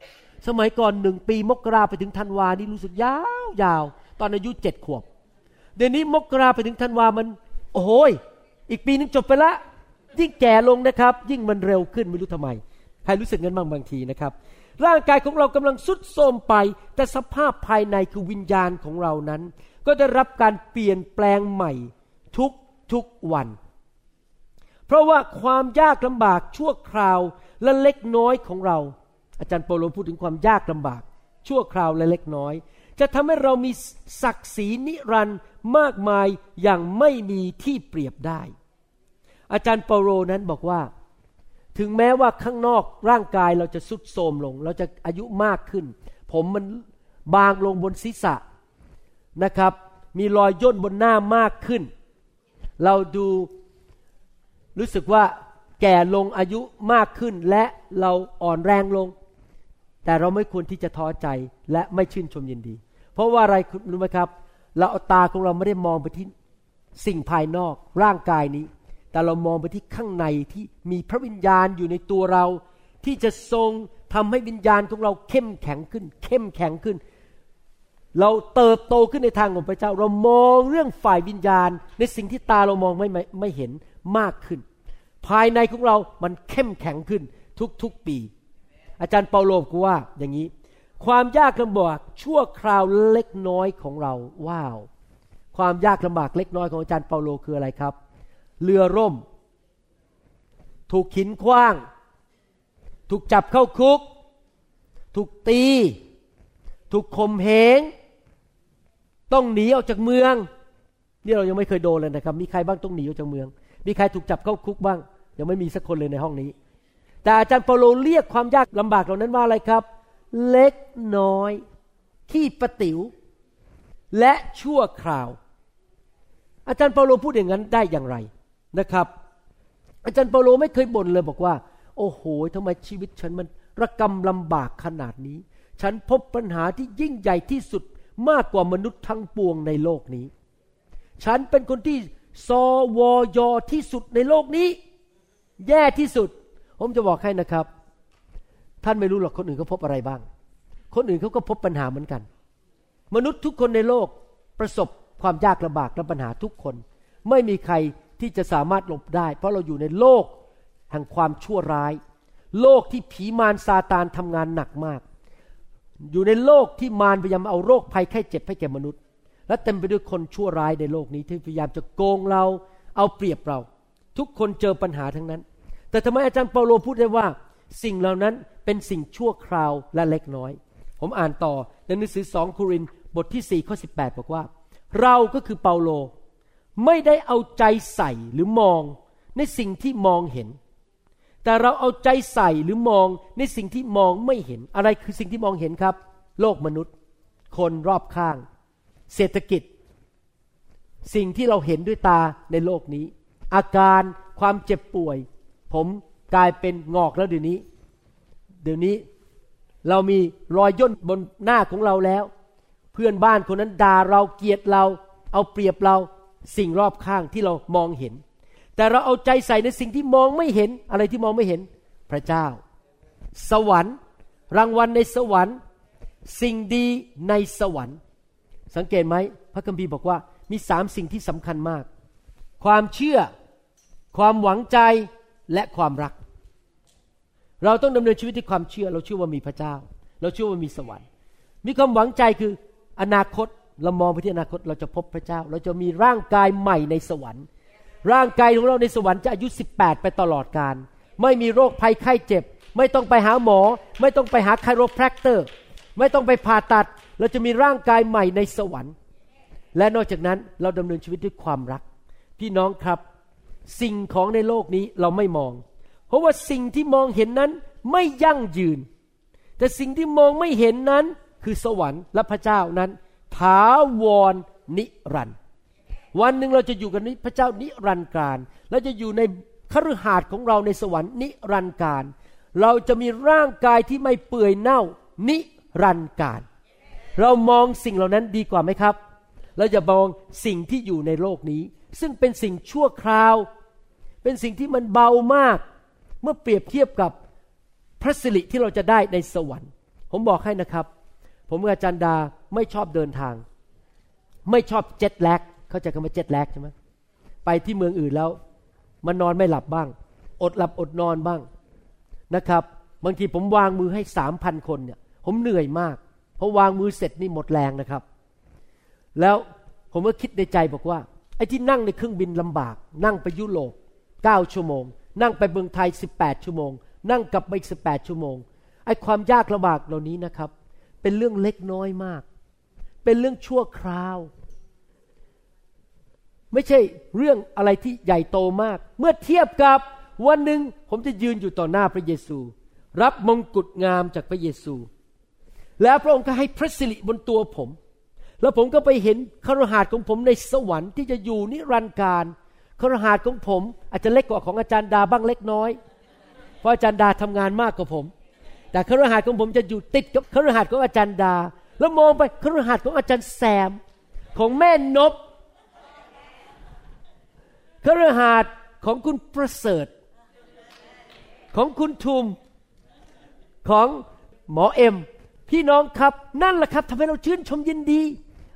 สมัยก่อนหนึ่งปีมกราไปถึงธันวานี่รู้สึกยาวยาว ตอนอายุเจ็ดขวบ เดี๋ยวนี้มกราไปถึงธันวามัน โอ้โหยอีกปีนึงจบไปละ ยิ่งแก่ลงนะครับ ยิ่งมันเร็วขึ้นไม่รู้ทำไมใครรู้สึกงั้นบ้างบางทีนะครับ ร่างกายของเรากำลังสุดโทรมไป แต่สภาพภายในคือวิญญาณของเรานั้น ก็ได้รับการเปลี่ยนแปลงใหม่ทุกทุกวัน เพราะว่าความยากลำบากชั่วคราว และเล็กน้อยของเรา อาจารย์เปโลพูดถึงความยากลำบาก ชั่วคราวและเล็กน้อย จะทำให้เรามีศักดิ์ศรีนิรันดร์มากมายอย่างไม่มีที่เปรียบได้ อาจารย์เปโลนั้นบอกว่า ถึงแม้ว่าข้างนอกร่างกายเราจะสุดโทรมลง เราจะอายุมากขึ้น ผมมันบางลงบนศีรษะนะครับ มีรอยย่นบนหน้ามากขึ้น เราดูรู้สึกว่า แก่ลงอายุมากขึ้นและเราอ่อนแรงลง แต่เราไม่ควรที่จะท้อใจและไม่ชื่นชมยินดี เพราะว่าอะไรคุณรู้ไหมครับ เราเอาตาของเราไม่ได้มองไปที่สิ่งภายนอกร่างกายนี้ แต่เรามองไปที่ข้างในที่มีพระวิญญาณอยู่ในตัวเรา ที่จะทรงทำให้วิญญาณของเราเข้มแข็งขึ้น เข้มแข็งขึ้น เราเติบโตขึ้นในทางของพระเจ้า เรามองเรื่องฝ่ายวิญญาณ ในสิ่งที่ตาเรามองไม่ไม่ไม่เห็นมากขึ้น ภายในของเรามันเข้มแข็งขึ้นทุกๆปี อาจารย์เปาโลก็ว่าอย่างนี้ ความยากลำบากชั่วคราวเล็กน้อยของเรา ว้าว ความยากลำบากเล็กน้อยของอาจารย์เปาโลคืออะไรครับ เรือร่ม ถูกขินคว้าง ถูกจับเข้าคุก ถูกตี ถูกข่มเหงต้องหนีออกจากเมือง นี่เรายังไม่เคยโดนเลยนะครับ มีใครบ้างต้องหนีออกจากเมือง มีใครถูกจับเข้าคุกบ้าง ยังไม่มีสักคนเลยในห้องนี้ แต่อาจารย์เปาโลเรียกความยากลำบากเหล่านั้นว่าอะไรครับ เล็กน้อยที่ประติว๋วและชั่วคราว อาจารย์เปาโลพูดอย่างนั้นได้อย่างไรนะครับ อาจารย์เปาโลไม่เคยบ่นเลยบอกว่า โอ้โหทำไมชีวิตฉันมันระกำลำบากขนาดนี้ ฉันพบปัญหาที่ยิ่งใหญ่ที่สุดมากกว่ามนุษย์ทั้งปวงในโลกนี้ ฉันเป็นคนที่ซอวอยอที่สุดในโลกนี้ แย่ที่สุด ผมจะบอกให้นะครับ ท่านไม่รู้หรอกคนอื่นเขาพบอะไรบ้าง คนอื่นเขาก็พบปัญหาเหมือนกัน มนุษย์ทุกคนในโลกประสบความยากลำบากและปัญหาทุกคน ไม่มีใครที่จะสามารถหลบได้ เพราะเราอยู่ในโลกแห่งความชั่วร้าย โลกที่ผีมารซาตานทำงานหนักมาก อยู่ในโลกที่มารพยายามเอาโรคภัยไข้เจ็บให้แก่มนุษย์ และเต็มไปด้วยคนชั่วร้ายในโลกนี้ที่พยายามจะโกงเราเอาเปรียบเรา ทุกคนเจอปัญหาทั้งนั้น แต่ทำไมอาจารย์เปาโลพูดได้ว่า สิ่งเหล่านั้นเป็นสิ่งชั่วคราวและเล็กน้อย ผมอ่านต่อในหนังสือสองโครินบทที่ 4 ข้อ 18 บอกว่า เราก็คือเปาโล ไม่ได้เอาใจใส่หรือมองในสิ่งที่มองเห็น แต่เราเอาใจใส่หรือมองในสิ่งที่มองไม่เห็น อะไรคือสิ่งที่มองเห็นครับ โลกมนุษย์ คนรอบข้าง เศรษฐกิจ สิ่งที่เราเห็นด้วยตาในโลกนี้ อาการความเจ็บป่วย ผมกลายเป็นงอกแล้วเดี๋ยวนี้ เดี๋ยวนี้เรามีรอยย่นบนหน้าของเราแล้ว เพื่อนบ้านคนนั้นด่าเราเกลียดเรา เอาเปรียบเราสิ่งรอบข้างที่เรามองเห็น แต่เราเอาใจใส่ในสิ่งที่มองไม่เห็นอะไรที่มองไม่เห็น พระเจ้า สวรรค์ รางวัลในสวรรค์ สิ่งดีในสวรรค์ สังเกตไหมพระคัมภีร์บอกว่ามีสามสิ่งที่สำคัญมาก ความเชื่อ ความหวังใจและความรัก เราต้องดำเนินชีวิตด้วยความเชื่อ เราเชื่อว่ามีพระเจ้า เราเชื่อว่ามีสวรรค์ มีความหวังใจคืออนาคตเรามองไปที่อนาคตเราจะพบพระเจ้า เราจะมีร่างกายใหม่ในสวรรค์ ร่างกายของเราในสวรรค์จะอายุ 18 ไปตลอดการ ไม่มีโรคภัยไข้เจ็บ ไม่ต้องไปหาหมอ ไม่ต้องไปหาไคโรแพรคเตอร์ ไม่ต้องไปผ่าตัด เราจะมีร่างกายใหม่ในสวรรค์ และนอกจากนั้นเราดำเนินชีวิตด้วยความรัก พี่น้องครับ สิ่งของในโลกนี้เราไม่มอง เพราะว่าสิ่งที่มองเห็นนั้นไม่ยั่งยืน แต่สิ่งที่มองไม่เห็นนั้นคือสวรรค์และพระเจ้านั้นถาวรนิรันด์วันหนึ่งเราจะอยู่กับนิพระเจ้านิรันดร์การเราจะอยู่ในคฤหาสน์ของเราในสวรรค์นิรันดร์การ เราจะมีร่างกายที่ไม่เปื่อยเน่านิรันดร์การ เรามองสิ่งเหล่านั้นดีกว่าไหมครับ เราจะมองสิ่งที่อยู่ในโลกนี้ ซึ่งเป็นสิ่งชั่วคราว เป็นสิ่งที่มันเบามาก เมื่อเปรียบเทียบกับพระสิริที่เราจะได้ในสวรรค์ ผมบอกให้นะครับ ผมกับอาจารย์ดาไม่ชอบเดินทาง ไม่ชอบเจ็ตแลกเข้าใจคำว่าเจ็ตแลกใช่ไหมไปที่เมืองอื่นแล้ว มันนอนไม่หลับบ้าง อดหลับอดนอนบ้างนะครับ บางทีผมวางมือให้สามพันคนเนี่ย ผมเหนื่อยมาก เพราะวางมือเสร็จนี่หมดแรงนะครับ แล้วผมก็คิดในใจบอกว่า ไอ้ที่นั่งในเครื่องบินลำบาก นั่งไปยุโรปเก้าชั่วโมง นั่งไปเมืองไทยสิบแปดชั่วโมง นั่งกลับมาอีกสิบแปดชั่วโมงไอ้ความยากลำบากเหล่านี้นะครับ เป็นเรื่องเล็กน้อยมาก เป็นเรื่องชั่วคราว ไม่ใช่เรื่องอะไรที่ใหญ่โตมาก เมื่อเทียบกับวันหนึ่งผมจะยืนอยู่ต่อหน้าพระเยซู รับมงกุฎงามจากพระเยซู แล้วพระองค์ก็ให้พระสิริบนตัวผม แล้วผมก็ไปเห็นคารหาสของผมในสวรรค์ที่จะอยู่นิรันดร์การคารหาสของผมอาจจะเล็กกว่าของอาจารย์ดาบ้างเล็กน้อย เพราะอาจารย์ดาทำงานมากกว่าผม แต่คารหาสของผมจะอยู่ติดกับคารหาสของอาจารย์ดา แล้วมองไปคารหาสของอาจารย์แซม ของแม่นบคารหาสของคุณประเสริฐ ของคุณทุมของหมอเอ็ม พี่น้องครับนั่นแหละครับทำให้เราชื่นชมยินดี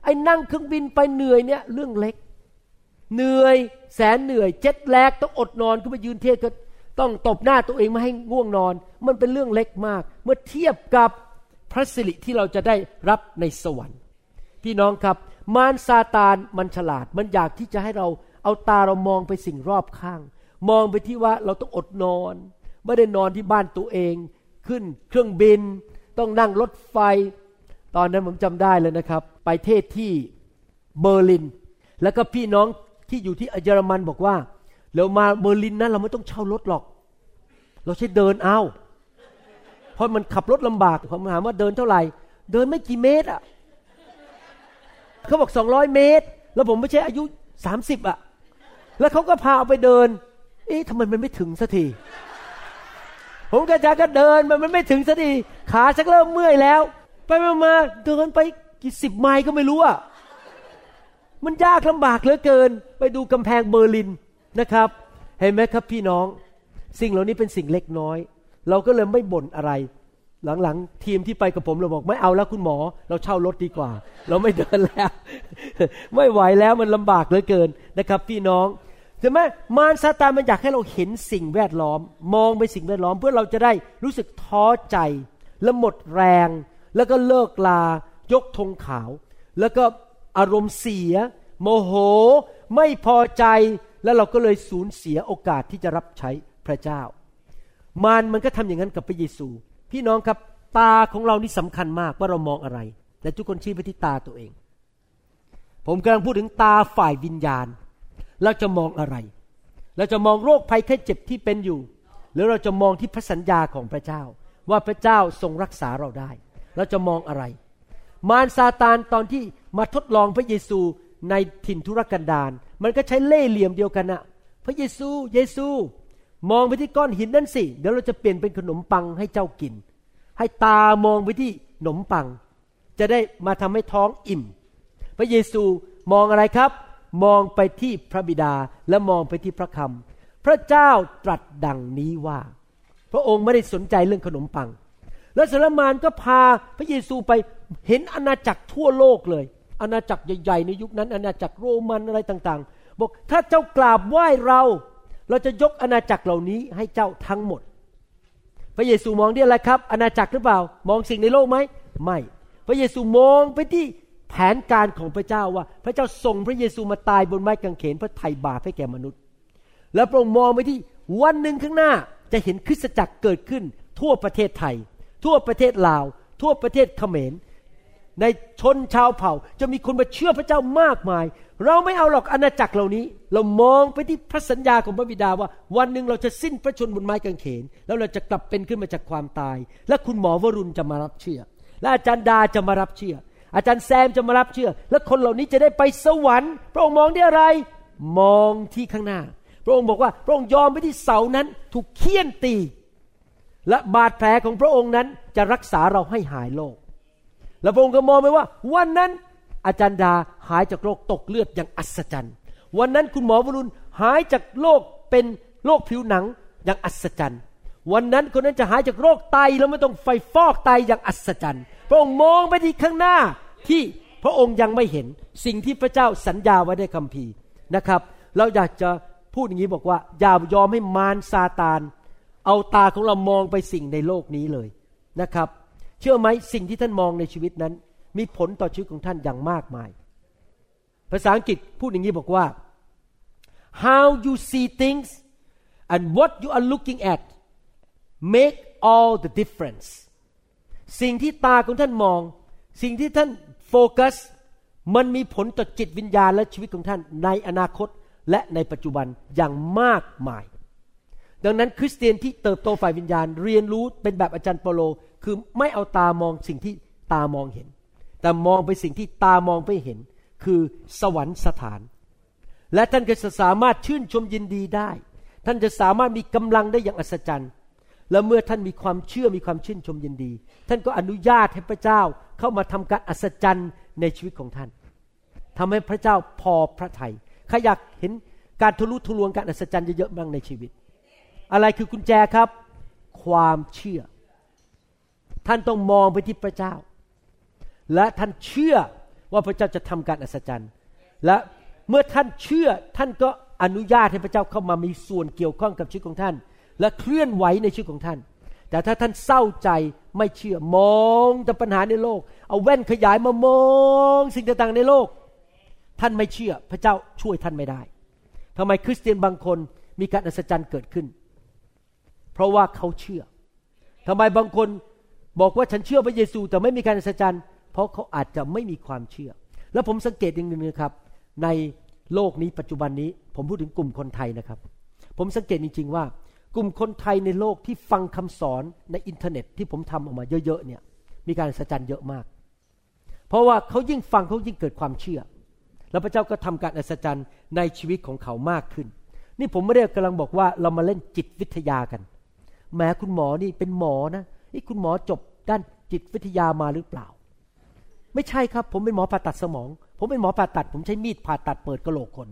อ้นั่งเครื่องบินไปเหนื่อยเนี่ยเรื่องเล็ก เหนื่อยแสนเหนื่อยเจ็ดแลกต้องอดนอนขึ้นมายืนเทศก็ต้องตบหน้าตัวเองไม่ให้ง่วงนอน มันเป็นเรื่องเล็กมาก เมื่อเทียบกับพระสิริที่เราจะได้รับในสวรรค์ พี่น้องครับ มารซาตานมันฉลาด มันอยากที่จะให้เราเอาตาเรามองไปสิ่งรอบข้าง มองไปที่ว่าเราต้องอดนอน ไม่ได้นอนที่บ้านตัวเอง ขึ้นเครื่องบิน ต้องนั่งรถไฟ ตอนนั้นผมจำได้เลยนะครับ ไปเทศที่เบอร์ลิน แล้วก็พี่น้องที่อยู่ที่เยอรมันบอกว่าเรามาเบอร์ลินนะเราไม่ต้องเช่ารถหรอก เราใช้เดินเอา เพราะมันขับรถลำบากผมถามว่าเดินเท่าไหร่ เดินไม่กี่เมตรอะเขาบอกสองร้อยเมตร แล้วผมไม่ใช่อายุสามสิบอะ แล้วเขาก็พาเอาไปเดิน เอ๊ะทำไมมันไม่ถึงสักทีผมกระจาก็เดินมันมันไม่ถึงสักทีขาชักเริ่มเมื่อยแล้ว ไปมามาเดินไป กี่สิบไมล์ก็ไม่รู้อะมันยากลำบากเหลือเกิน ไปดูกำแพงเบอร์ลินนะครับ เห็นไหมครับพี่น้อง สิ่งเหล่านี้เป็นสิ่งเล็กน้อย เราก็เลยไม่บ่นอะไร หลังๆ ทีมที่ไปกับผมเราบอกไม่เอาแล้วคุณหมอ เราเช่ารถดีกว่า เราไม่เดินแล้ว ไม่ไหวแล้วมันลำบากเหลือเกินนะครับ พี่น้องใช่ไหมมารซาตานมันอยากให้เราเห็นสิ่งแวดล้อม มองไปสิ่งแวดล้อม เพื่อเราจะได้รู้สึกท้อใจและหมดแรง แล้วก็เลิกลา ยกธงขาว แล้วก็อารมณ์เสีย โมโหไม่พอใจแล้วเราก็เลยสูญเสียโอกาสที่จะรับใช้พระเจ้า มารมันก็ทำอย่างนั้นกับพระเยซู พี่น้องครับตาของเรานี่สำคัญมากว่าเรามองอะไร แต่ทุกคนชี้ไปที่ตาตัวเอง ผมกำลังพูดถึงตาฝ่ายวิญญาณ เราจะมองอะไร เราจะมองโรคภัยแค่เจ็บที่เป็นอยู่ หรือเราจะมองที่พระสัญญาของพระเจ้า ว่าพระเจ้าทรงรักษาเราได้ เราจะมองอะไร มารซาตานตอนที่มาทดลองพระเยซูในถิ่นทุรกันดารมันก็ใช้เล่ห์เหลี่ยมเดียวกันนะพระเยซูเยซู มองไปที่ก้อนหินนั่นสิเดี๋ยวเราจะเปลี่ยนเป็นขนมปังให้เจ้ากิน ให้ตามองไปที่ขนมปัง จะได้มาทำให้ท้องอิ่ม พระเยซูมองอะไรครับ มองไปที่พระบิดาและมองไปที่พระคำพระเจ้าตรัสดังนี้ว่า พระองค์ไม่ได้สนใจเรื่องขนมปัง แล้วสารมานก็พาพระเยซูไป เห็นอาณาจักรทั่วโลกเลย อาณาจักรใหญ่ๆในยุคนั้น อาณาจักรโรมันอะไรต่างๆ บอกถ้าเจ้ากราบไหว้เรา เราจะยกอาณาจักรเหล่านี้ให้เจ้าทั้งหมด พระเยซูมองที่อะไรครับ อาณาจักรหรือเปล่า มองสิ่งในโลกไหมไม่ พระเยซูมองไปที่แผนการของพระเจ้าว่า พระเจ้าส่งพระเยซูมาตายบนไม้กางเขนเพื่อไถ่บาปให้แก่มนุษย์ แล้วพระองค์มองไปที่วันหนึ่งข้างหน้าจะเห็นคริสตจักรเกิดขึ้น ทั่วประเทศไทย ทั่วประเทศลาว ทั่วประเทศเขมร ในชนชาวเผ่า จะมีคนมาเชื่อพระเจ้ามากมาย เราไม่เอาหรอกอาณาจักรเหล่านี้ เรามองไปที่พระสัญญาของพระบิดาว่า วันหนึ่งเราจะสิ้นพระชนม์บนไม้กางเขน แล้วเราจะกลับเป็นขึ้นมาจากความตาย และคุณหมอวรุณจะมารับเชื่อ และอาจารย์ดาจะมารับเชื่อ อาจารย์แซมจะมารับเชื่อ และคนเหล่านี้จะได้ไปสวรรค์ พระองค์มองที่อะไร มองที่ข้างหน้า พระองค์บอกว่า พระองค์ยอมไปที่เสานั้นถูกเคี่ยนตี และบาดแผลของพระองค์นั้นจะรักษาเราให้หายโรค แล้วพระองค์ก็มองไปว่า วันนั้นอาจารย์ดาหายจากโรคตกเลือดอย่างอัศจรรย์ วันนั้นคุณหมอวรุณหายจากโรคเป็นโรคผิวหนังอย่างอัศจรรย์ วันนั้นคนนั้นจะหายจากโรคไตแล้วไม่ต้องไฟฟอกไตอย่างอัศจรรย์ พระองค์มองไปที่ข้างหน้าที่พระองค์ยังไม่เห็นสิ่งที่พระเจ้าสัญญาไว้ในคัมภีร์นะครับ เราอยากจะพูดอย่างนี้บอกว่า อย่ายอมให้มารซาตาน เอาตาของเรามองไปสิ่งในโลกนี้เลยนะครับ เชื่อไหมสิ่งที่ท่านมองในชีวิตนั้น มีผลต่อชีวิตของท่านอย่างมากมาย ภาษาอังกฤษพูดอย่างนี้บอกว่า how you see things and what you are looking at make all the difference สิ่งที่ตาของท่านมอง สิ่งที่ท่านโฟกัส มันมีผลต่อจิตวิญญาณและชีวิตของท่านในอนาคตและในปัจจุบันอย่างมากมาย ดังนั้นคริสเตียนที่เติบโตฝ่ายวิญญาณ เรียนรู้เป็นแบบอาจารย์เปโล คือไม่เอาตามองสิ่งที่ตามองเห็น แต่มองไปสิ่งที่ตามองไม่เห็น คือสวรรค์สถาน และท่านก็จะสามารถชื่นชมยินดีได้ ท่านจะสามารถมีกำลังได้อย่างอัศจรรย์ และเมื่อท่านมีความเชื่อมีความชื่นชมยินดี ท่านก็อนุญาตให้พระเจ้าเข้ามาทำการอัศจรรย์ในชีวิตของท่านทำให้พระเจ้าพอพระทยัยใครอยากเห็นการทะลุทะลวงการอัศจรรย์เยอะๆบ้างในชีวิต อะไรคือกุญแจครับ ความเชื่อ ท่านต้องมองไปที่พระเจ้า และท่านเชื่อว่าพระเจ้าจะทำการอัศจรรย์ และเมื่อท่านเชื่อท่านก็อนุญาตให้พระเจ้าเข้ามามีส่วนเกี่ยวข้องกับชีวิตของท่าน และเคลื่อนไหวในชีวิตของท่าน แต่ถ้าท่านเศร้าใจไม่เชื่อมองแต่ปัญหาในโลก เอาแว่นขยายมามองสิ่งต่างๆในโลก ท่านไม่เชื่อพระเจ้าช่วยท่านไม่ได้ทำไมคริสเตียนบางคนมีการอัศจรรย์เกิดขึ้น เพราะว่าเขาเชื่อทำไมบางคนบอกว่าฉันเชื่อพระเยซูแต่ไม่มีการอัศจรรย์ เพราะเขาอาจจะไม่มีความเชื่อ แล้วผมสังเกตอย่างหนึ่งนะครับ ในโลกนี้ปัจจุบันนี้ ผมพูดถึงกลุ่มคนไทยนะครับ ผมสังเกตจริง ๆ ว่ากลุ่มคนไทยในโลกที่ฟังคำสอนในอินเทอร์เน็ตที่ผมทำออกมาเยอะๆเนี่ยมีการอัศจรรย์เยอะมาก เพราะว่าเขายิ่งฟังเขายิ่งเกิดความเชื่อ แล้วพระเจ้าก็ทำการอัศจรรย์ในชีวิตของเขามากขึ้น นี่ผมไม่ได้กำลังบอกว่าเรามาเล่นจิตวิทยากัน แม้คุณหมอนี่เป็นหมอนะนี่คุณหมอจบด้านจิตวิทยามาหรือเปล่า ไม่ใช่ครับ ผมเป็นหมอผ่าตัดสมอง ผมเป็นหมอผ่าตัด ผมใช้มีดผ่าตัดเปิดกระโหลกคน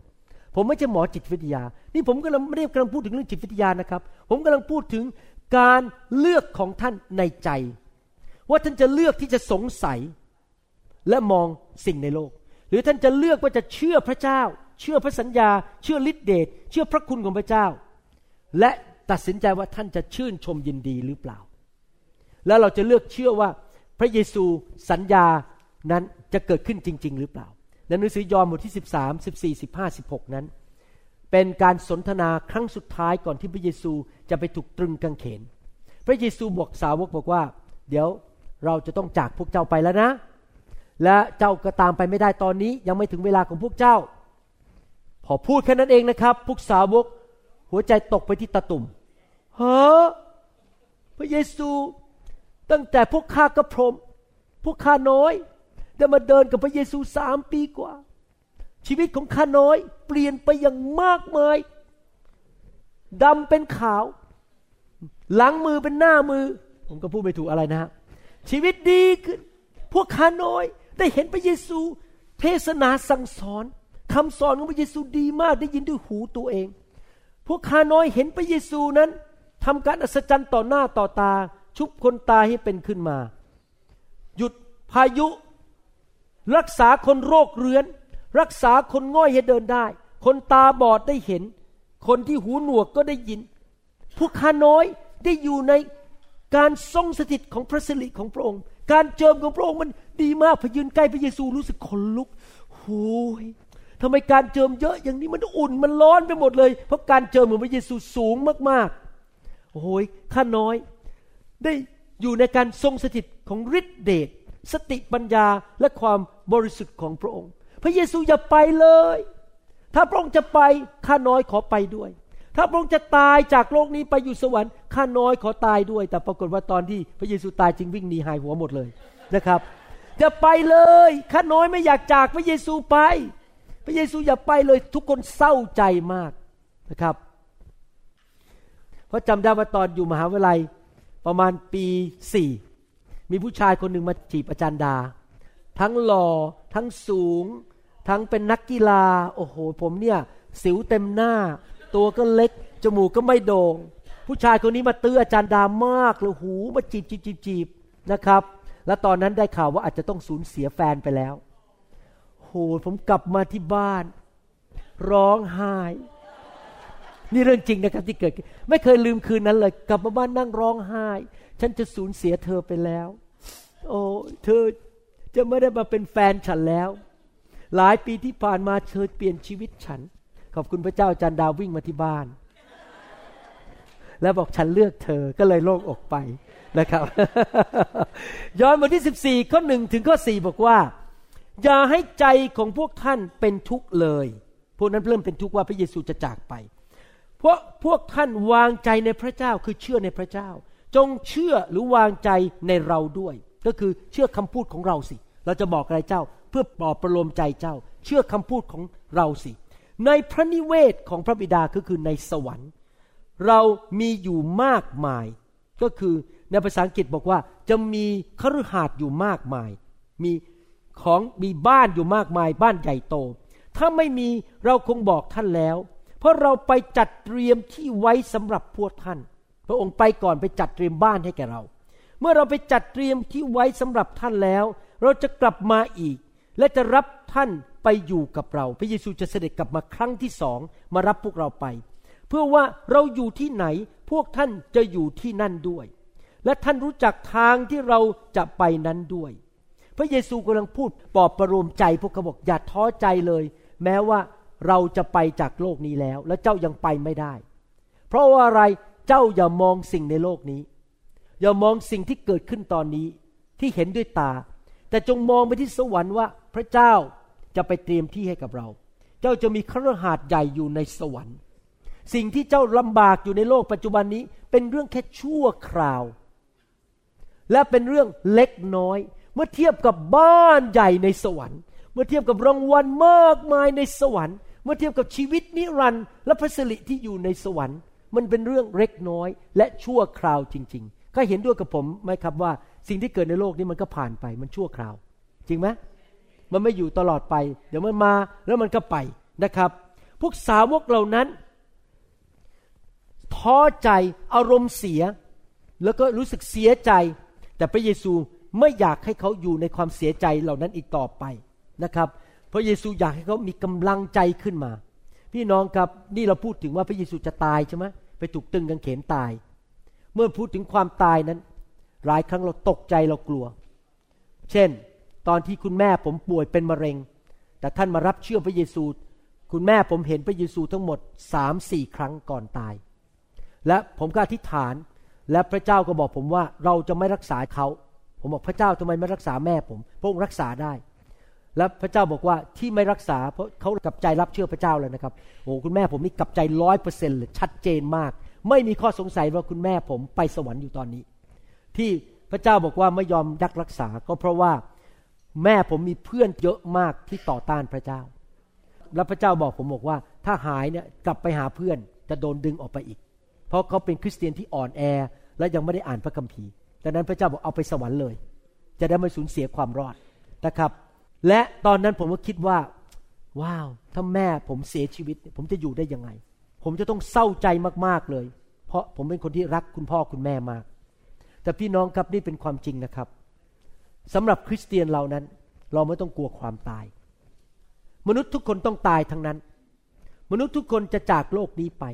ผมไม่ใช่หมอจิตวิทยา นี่ผมกำลังไม่ได้กำลังพูดถึงเรื่องจิตวิทยานะครับ ผมกำลังพูดถึงการเลือกของท่านในใจ ว่าท่านจะเลือกที่จะสงสัย และมองสิ่งในโลก หรือท่านจะเลือกว่าจะเชื่อพระเจ้า เชื่อพระสัญญา เชื่อฤทธิเดชเชื่อพระคุณของพระเจ้า และ ตัดสินใจว่าท่านจะชื่นชมยินดีหรือเปล่า แล้วเราจะเลือกเชื่อว่าพระเยซูสัญญานั้นจะเกิดขึ้นจริง ๆ หรือเปล่าในหนังสือยอห์นบทที่ 13 14 15 16 นั้น เป็นการสนทนาครั้งสุดท้ายก่อนที่พระเยซูจะไปถูกตรึงกางเขน พระเยซูบอกสาวกบอกว่า เดี๋ยวเราจะต้องจากพวกเจ้าไปแล้วนะ และเจ้าก็ตามไปไม่ได้ตอนนี้ยังไม่ถึงเวลาของพวกเจ้า พอพูดแค่นั้นเองนะครับ พวกสาวก หัวใจตกไปที่ตะตุ่มเฮ้อพระเยซู ตั้งแต่พวกข้ากระพรม พวกข้าน้อย ได้มาเดินกับพระเยซูสามปีกว่า ชีวิตของข้าน้อยเปลี่ยนไปอย่างมากมายดำเป็นขาว หลังมือเป็นหน้ามือ ผมก็พูดไม่ถูกอะไรนะฮะชีวิตดีขึ้น พวกข้าน้อย ได้เห็นพระเยซู เทศนาสั่งสอนคำสอนของพระเยซูดีมากได้ยินด้วยหูตัวเอง พวกข้าน้อยเห็นพระเยซูนั้นทำการอัศจรรย์ต่อหน้าต่อตา ชุบคนตายให้เป็นขึ้นมา หยุดพายุ รักษาคนโรคเรื้อน รักษาคนง่อยให้เดินได้ คนตาบอดได้เห็น คนที่หูหนวกก็ได้ยิน พวกข้าน้อยได้อยู่ในการทรงสถิตของพระสิริของพระองค์ การเจิมของพระองค์มันดีมากพยืนใกล้พระเยซูรู้สึกขนลุกโอ้ย ทำไมการเจิมเยอะอย่างนี้มันอุ่นมันร้อนไปหมดเลย เพราะการเจิมของพระเยซูสูงมากๆ โอ้ยข้าน้อย ได้อยู่ในการทรงสถิตของฤทธิเดชสติปัญญาและความบริสุทธิ์ของพระองค์ พระเยซูอย่าไปเลย ถ้าพระองค์จะไปข้าน้อยขอไปด้วย ถ้าพระองค์จะตายจากโลกนี้ไปอยู่สวรรค์ข้าน้อยขอตายด้วย แต่ปรากฏว่าตอนที่พระเยซูตายจึงวิ่งหนีหายหัวหมดเลยนะครับอย่าไปเลยข้าน้อยไม่อยากจากพระเยซูไป พระเยซูอย่าไปเลยทุกคนเศร้าใจมากนะครับ เพราะจำได้ว่าตอนอยู่มหาวิทยาลัยประมาณปีสี่มีผู้ชายคนหนึ่งมาจีบอาจารย์ดา ทั้งหล่อทั้งสูง ทั้งเป็นนักกีฬา โอ้โห ผมเนี่ยสิวเต็มหน้า ตัวก็เล็ก จมูกก็ไม่โดง่งผู้ชายคนนี้มาตื้ออาจารย์ดามากเลยหูมาจีบจีบจีบจีบนะครับ แล้วตอนนั้นได้ข่าวว่าอาจจะต้องสูญเสียแฟนไปแล้ว หผมกลับมาที่บ้าน ร้องไห้ นี่เรื่องจริงนะครับที่เกิดขึ้นไม่เคยลืมคืนนั้นเลย กลับมาบ้านนั่งร้องไห้ ฉันจะสูญเสียเธอไปแล้ว โอ้เธอจะไม่ได้มาเป็นแฟนฉันแล้ว หลายปีที่ผ่านมาเธอเปลี่ยนชีวิตฉัน ขอบคุณพระเจ้าจารย์ดาววิ่งมาที่บ้าน แล้วบอกฉันเลือกเธอก็เลยโล่งอกไปนะครับ ย้อนบทที่ 14 ข้อหนึ่งถึงข้อ 4 บอกว่า อย่าให้ใจของพวกท่านเป็นทุกข์เลย พวกนั้นเริ่มเป็นทุกข์ว่าพระเยซูจะจากไป เพราะพวกท่านวางใจในพระเจ้าคือเชื่อในพระเจ้า จงเชื่อหรือวางใจในเราด้วย ก็คือเชื่อคำพูดของเราสิ เราจะบอกอะไรเจ้า เพื่อปลอบประโลมใจเจ้า เชื่อคำพูดของเราสิ ในพระนิเวศของพระบิดาก็คือในสวรรค์ เรามีอยู่มากมาย ก็คือในภาษาอังกฤษบอกว่าจะมีคฤหาสน์อยู่มากมาย มี ของมีบ้านอยู่มากมายบ้านใหญ่โต ถ้าไม่มีเราคงบอกท่านแล้ว เพราะเราไปจัดเตรียมที่ไว้สำหรับพวกท่าน พระองค์ไปก่อนไปจัดเตรียมบ้านให้แก่เรา เมื่อเราไปจัดเตรียมที่ไว้สำหรับท่านแล้ว เราจะกลับมาอีก และจะรับท่านไปอยู่กับเรา พระเยซูจะเสด็จกลับมาครั้งที่สองมารับพวกเราไป เพื่อว่าเราอยู่ที่ไหนพวกท่านจะอยู่ที่นั่นด้วย และท่านรู้จักทางที่เราจะไปนั้นด้วย พระเยซูกำลังพูดปลอบประโลมใจพวกเขาบอกอย่าท้อใจเลย แม้ว่าเราจะไปจากโลกนี้แล้ว และเจ้ายังไปไม่ได้ เพราะว่าอะไรเจ้าอย่ามองสิ่งในโลกนี้ อย่ามองสิ่งที่เกิดขึ้นตอนนี้ที่เห็นด้วยตา แต่จงมองไปที่สวรรค์ว่าพระเจ้าจะไปเตรียมที่ให้กับเรา เจ้าจะมีครหาสน์ใหญ่อยู่ในสวรรค์ สิ่งที่เจ้าลำบากอยู่ในโลกปัจจุบันนี้ เป็นเรื่องแค่ชั่วคราว และเป็นเรื่องเล็กน้อย เมื่อเทียบกับบ้านใหญ่ในสวรรค์ เมื่อเทียบกับรางวัลมากมายในสวรรค์ เมื่อเทียบกับชีวิตนิรันดร์และพระสิริที่อยู่ในสวรรค์ มันเป็นเรื่องเล็กน้อยและชั่วคราวจริง ๆ ก็เห็นด้วยกับผมไหมครับว่าสิ่งที่เกิดในโลกนี้มันก็ผ่านไปมันชั่วคราว จริงไหมมันไม่อยู่ตลอดไป เดี๋ยวมันมาแล้วมันก็ไปนะครับ พวกสาวกเหล่านั้นท้อใจอารมณ์เสีย แล้วก็รู้สึกเสียใจ แต่พระเยซู ไม่อยากให้เขาอยู่ในความเสียใจเหล่านั้นอีกต่อไปนะครับพระเยซูอยากให้เขามีกำลังใจขึ้นมา พี่น้องครับนี่เราพูดถึงว่าพระเยซูจะตายใช่ไหมไปถูกตึงกางเขนตาย เมื่อพูดถึงความตายนั้น หลายครั้งเราตกใจเรากลัว เช่น ตอนที่คุณแม่ผมป่วยเป็นมะเร็ง แต่ท่านมารับเชื่อพระเยซู คุณแม่ผมเห็นพระเยซูทั้งหมดสามสี่ครั้งก่อนตาย และผมก็อธิษฐาน และพระเจ้าก็บอกผมว่าเราจะไม่รักษาเขา ผมบอกพระเจ้าทำไมไม่รักษาแม่ผมพระองค์รักษาได้ แล้วพระเจ้าบอกว่าที่ไม่รักษาเพราะเขากลับใจรับเชื่อพระเจ้าแล้วนะครับโอ้คุณแม่ผมนี่กลับใจร้อยเปอร์เซ็นต์เลยชัดเจนมาก ไม่มีข้อสงสัยว่าคุณแม่ผมไปสวรรค์อยู่ตอนนี้ ที่พระเจ้าบอกว่าไม่ยอมยักรักษาก็เพราะว่าแม่ผมมีเพื่อนเยอะมากที่ต่อต้านพระเจ้า แล้วพระเจ้าบอกผมบอกว่าถ้าหายเนี่ยกลับไปหาเพื่อนจะโดนดึงออกไปอีก เพราะเขาเป็นคริสเตียนที่อ่อนแอและยังไม่ได้อ่านพระคัมภีร์ ดังนั้นพระเจ้าบอกเอาไปสวรรค์เลย จะได้ไม่สูญเสียความรอดนะครับ และตอนนั้นผมก็คิดว่า ว้าว ถ้าแม่ผมเสียชีวิต ผมจะอยู่ได้ยังไง ผมจะต้องเศร้าใจมากๆเลย เพราะผมเป็นคนที่รักคุณพ่อคุณแม่มาก แต่พี่น้องครับนี่เป็นความจริงนะครับสำหรับคริสเตียนเรานั้น เราไม่ต้องกลัวความตาย มนุษย์ทุกคนต้องตายทั้งนั้น มนุษย์ทุกคนจะจากโลกนี้ไป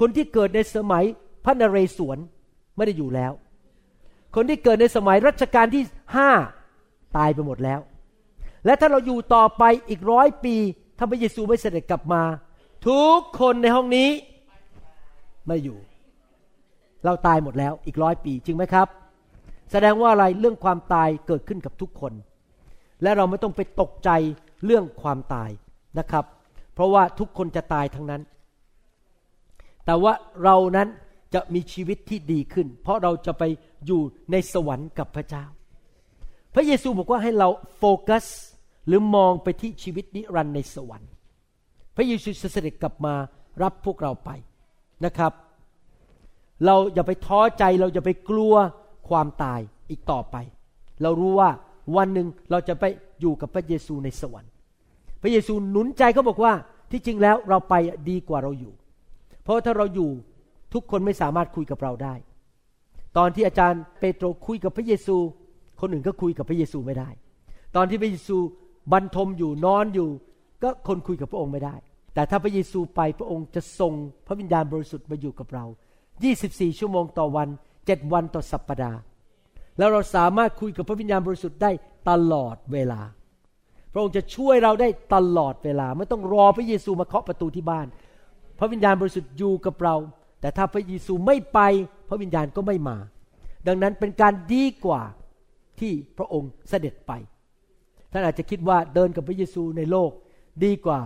คนที่เกิดในสมัยพระนเรศวรไม่ได้อยู่แล้ว คนที่เกิดในสมัยรัชกาลที่ห้าตายไปหมดแล้ว และถ้าเราอยู่ต่อไปอีกร้อยปี ถ้าพระเยซูไม่เสด็จกลับมา ทุกคนในห้องนี้ไม่อยู่ เราตายหมดแล้วอีกร้อยปีจริงไหมครับ แสดงว่าอะไรเรื่องความตายเกิดขึ้นกับทุกคน และเราไม่ต้องไปตกใจเรื่องความตายนะครับ เพราะว่าทุกคนจะตายทั้งนั้น แต่ว่าเรานั้น จะมีชีวิตที่ดีขึ้น เพราะเราจะไปอยู่ในสวรรค์กับพระเจ้า พระเยซูบอกว่าให้เราโฟกัส หรือมองไปที่ชีวิตนิรันดร์ในสวรรค์ พระเยซูจะเสด็จกลับมารับพวกเราไปนะครับ เราอย่าไปท้อใจเราอย่าไปกลัวความตายอีกต่อไป เรารู้ว่าวันหนึ่งเราจะไปอยู่กับพระเยซูในสวรรค์ พระเยซูหนุนใจเขาบอกว่าที่จริงแล้วเราไปดีกว่าเราอยู่ เพราะถ้าเราอยู่ ทุกคนไม่สามารถคุยกับเราได้ ตอนที่อาจารย์เปโตรคุยกับพระเยซู คนอื่นก็คุยกับพระเยซูไม่ได้ ตอนที่พระเยซูบรรทมอยู่นอนอยู่ ก็คนคุยกับพระองค์ไม่ได้ แต่ถ้าพระเยซูไปพระองค์จะทรงพระวิญญาณบริสุทธิ์มาอยู่กับเรา 24 ชั่วโมงต่อวัน 7 วันต่อสัปปดาห์ แล้วเราสามารถคุยกับพระวิญญาณบริสุทธิ์ได้ตลอดเวลา พระองค์จะช่วยเราได้ตลอดเวลา ไม่ต้องรอพระเยซูมาเคาะประตูที่บ้าน พระวิญญาณบริสุทธิ์อยู่กับเรา แต่ถ้าพระเยซูไม่ไปพระวิญญาณก็ไม่มา ดังนั้นเป็นการดีกว่าที่พระองค์เสด็จไป ท่านอาจจะคิดว่าเดินกับพระเยซูในโลกดีกว่า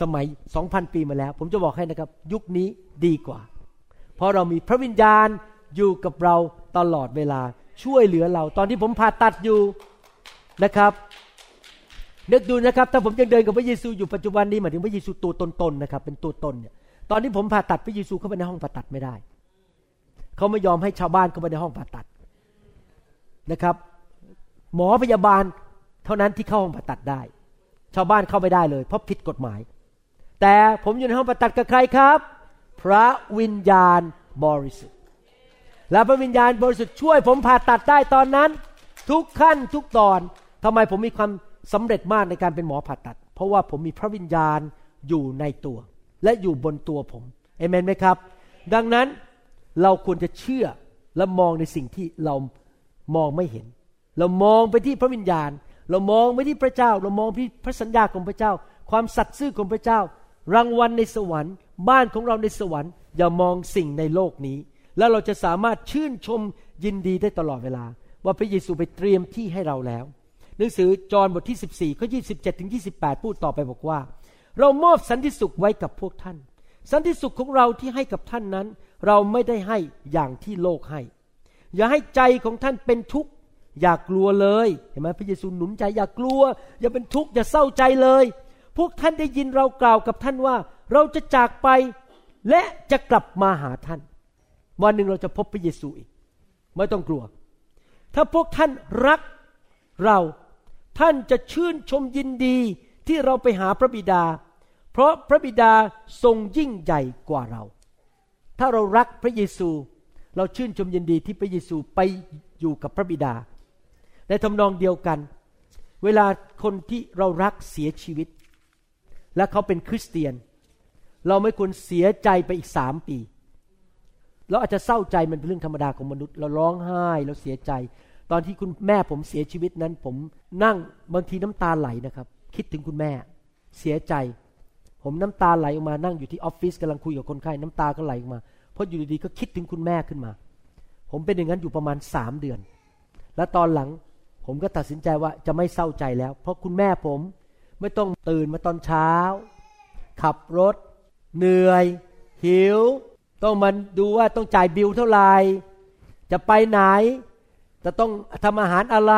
สมัย 2,000 ปีมาแล้ว ผมจะบอกให้นะครับ ยุคนี้ดีกว่า เพราะเรามีพระวิญญาณอยู่กับเราตลอดเวลาช่วยเหลือเรา ตอนที่ผมผ่าตัดอยู่นะครับนึกดูนะครับ ถ้าผมยังเดินกับพระเยซูอยู่ปัจจุบันนี้หมายถึงพระเยซูตัวตนๆนะครับ เป็นตัวตนเนี่ย ตอนที่ผมผ่าตัดพระเยซูเข้าไปในห้องผ่าตัดไม่ได้ เขาไม่ยอมให้ชาวบ้านเข้าไปในห้องผ่าตัดนะครับ หมอพยาบาลเท่านั้นที่เข้าห้องผ่าตัดได้ ชาวบ้านเข้าไม่ได้เลย เพราะผิดกฎหมาย แต่ผมอยู่ในห้องผ่าตัดกับใครครับ พระวิญญาณบริสุทธิ์ และพระวิญญาณบริสุทธิ์ช่วยผมผ่าตัดได้ตอนนั้น ทุกขั้นทุกตอนทำไมผมมีความสำเร็จมากในการเป็นหมอผ่าตัด เพราะว่าผมมีพระวิญญาณอยู่ในตัว และอยู่บนตัวผมเอเมนไหมครับ ดังนั้นเราควรจะเชื่อและมองในสิ่งที่เรามองไม่เห็น เรามองไปที่พระวิญญาณ เรามองไปที่พระเจ้า เรามองที่พระสัญญาของพระเจ้า ความสัตย์ซื่อของพระเจ้า รางวัลในสวรรค์ บ้านของเราในสวรรค์ อย่ามองสิ่งในโลกนี้ แล้วเราจะสามารถชื่นชมยินดีได้ตลอดเวลา ว่าพระเยซูไปเตรียมที่ให้เราแล้ว หนังสือจอห์นบทที่ 14ข้อ27ถึง28 พูดต่อไปบอกว่า เรามอบสันติสุขไว้กับพวกท่าน สันติสุขของเราที่ให้กับท่านนั้น เราไม่ได้ให้อย่างที่โลกให้ อย่าให้ใจของท่านเป็นทุกข์อย่ากลัวเลยเห็นไหมพระเยซูหนุนใจอย่ากลัว อย่าเป็นทุกข์อย่าเศร้าใจเลย พวกท่านได้ยินเรากล่าวกับท่านว่า เราจะจากไปและจะกลับมาหาท่าน วันหนึ่งเราจะพบพระเยซูอีก ไม่ต้องกลัว ถ้าพวกท่านรักเราท่านจะชื่นชมยินดี ที่เราไปหาพระบิดา เพราะพระบิดาทรงยิ่งใหญ่กว่าเรา ถ้าเรารักพระเยซู เราชื่นชมยินดีที่พระเยซูไปอยู่กับพระบิดาในทำนองเดียวกัน เวลาคนที่เรารักเสียชีวิต และเขาเป็นคริสเตียน เราไม่ควรเสียใจไปอีกสามปี เราอาจจะเศร้าใจมันเป็นเรื่องธรรมดาของมนุษย์ เราร้องไห้เราเสียใจ ตอนที่คุณแม่ผมเสียชีวิตนั้น ผมนั่งบางทีน้ำตาไหลนะครับ คิดถึงคุณแม่ เสียใจ ผมน้ำตาไหลออกมานั่งอยู่ที่ออฟฟิศกำลังคุยกับคนไข้น้ำตาก็ไหลออกมา เพราะอยู่ดีๆก็คิดถึงคุณแม่ขึ้นมา ผมเป็นอย่างนั้นอยู่ประมาณสามเดือน และตอนหลังผมก็ตัดสินใจว่าจะไม่เศร้าใจแล้ว เพราะคุณแม่ผมไม่ต้องตื่นมาตอนเช้า ขับรถ เหนื่อย หิว ต้องมันดูว่าต้องจ่ายบิลเท่าไหร่จะไปไหน จะต้องทำอาหารอะไร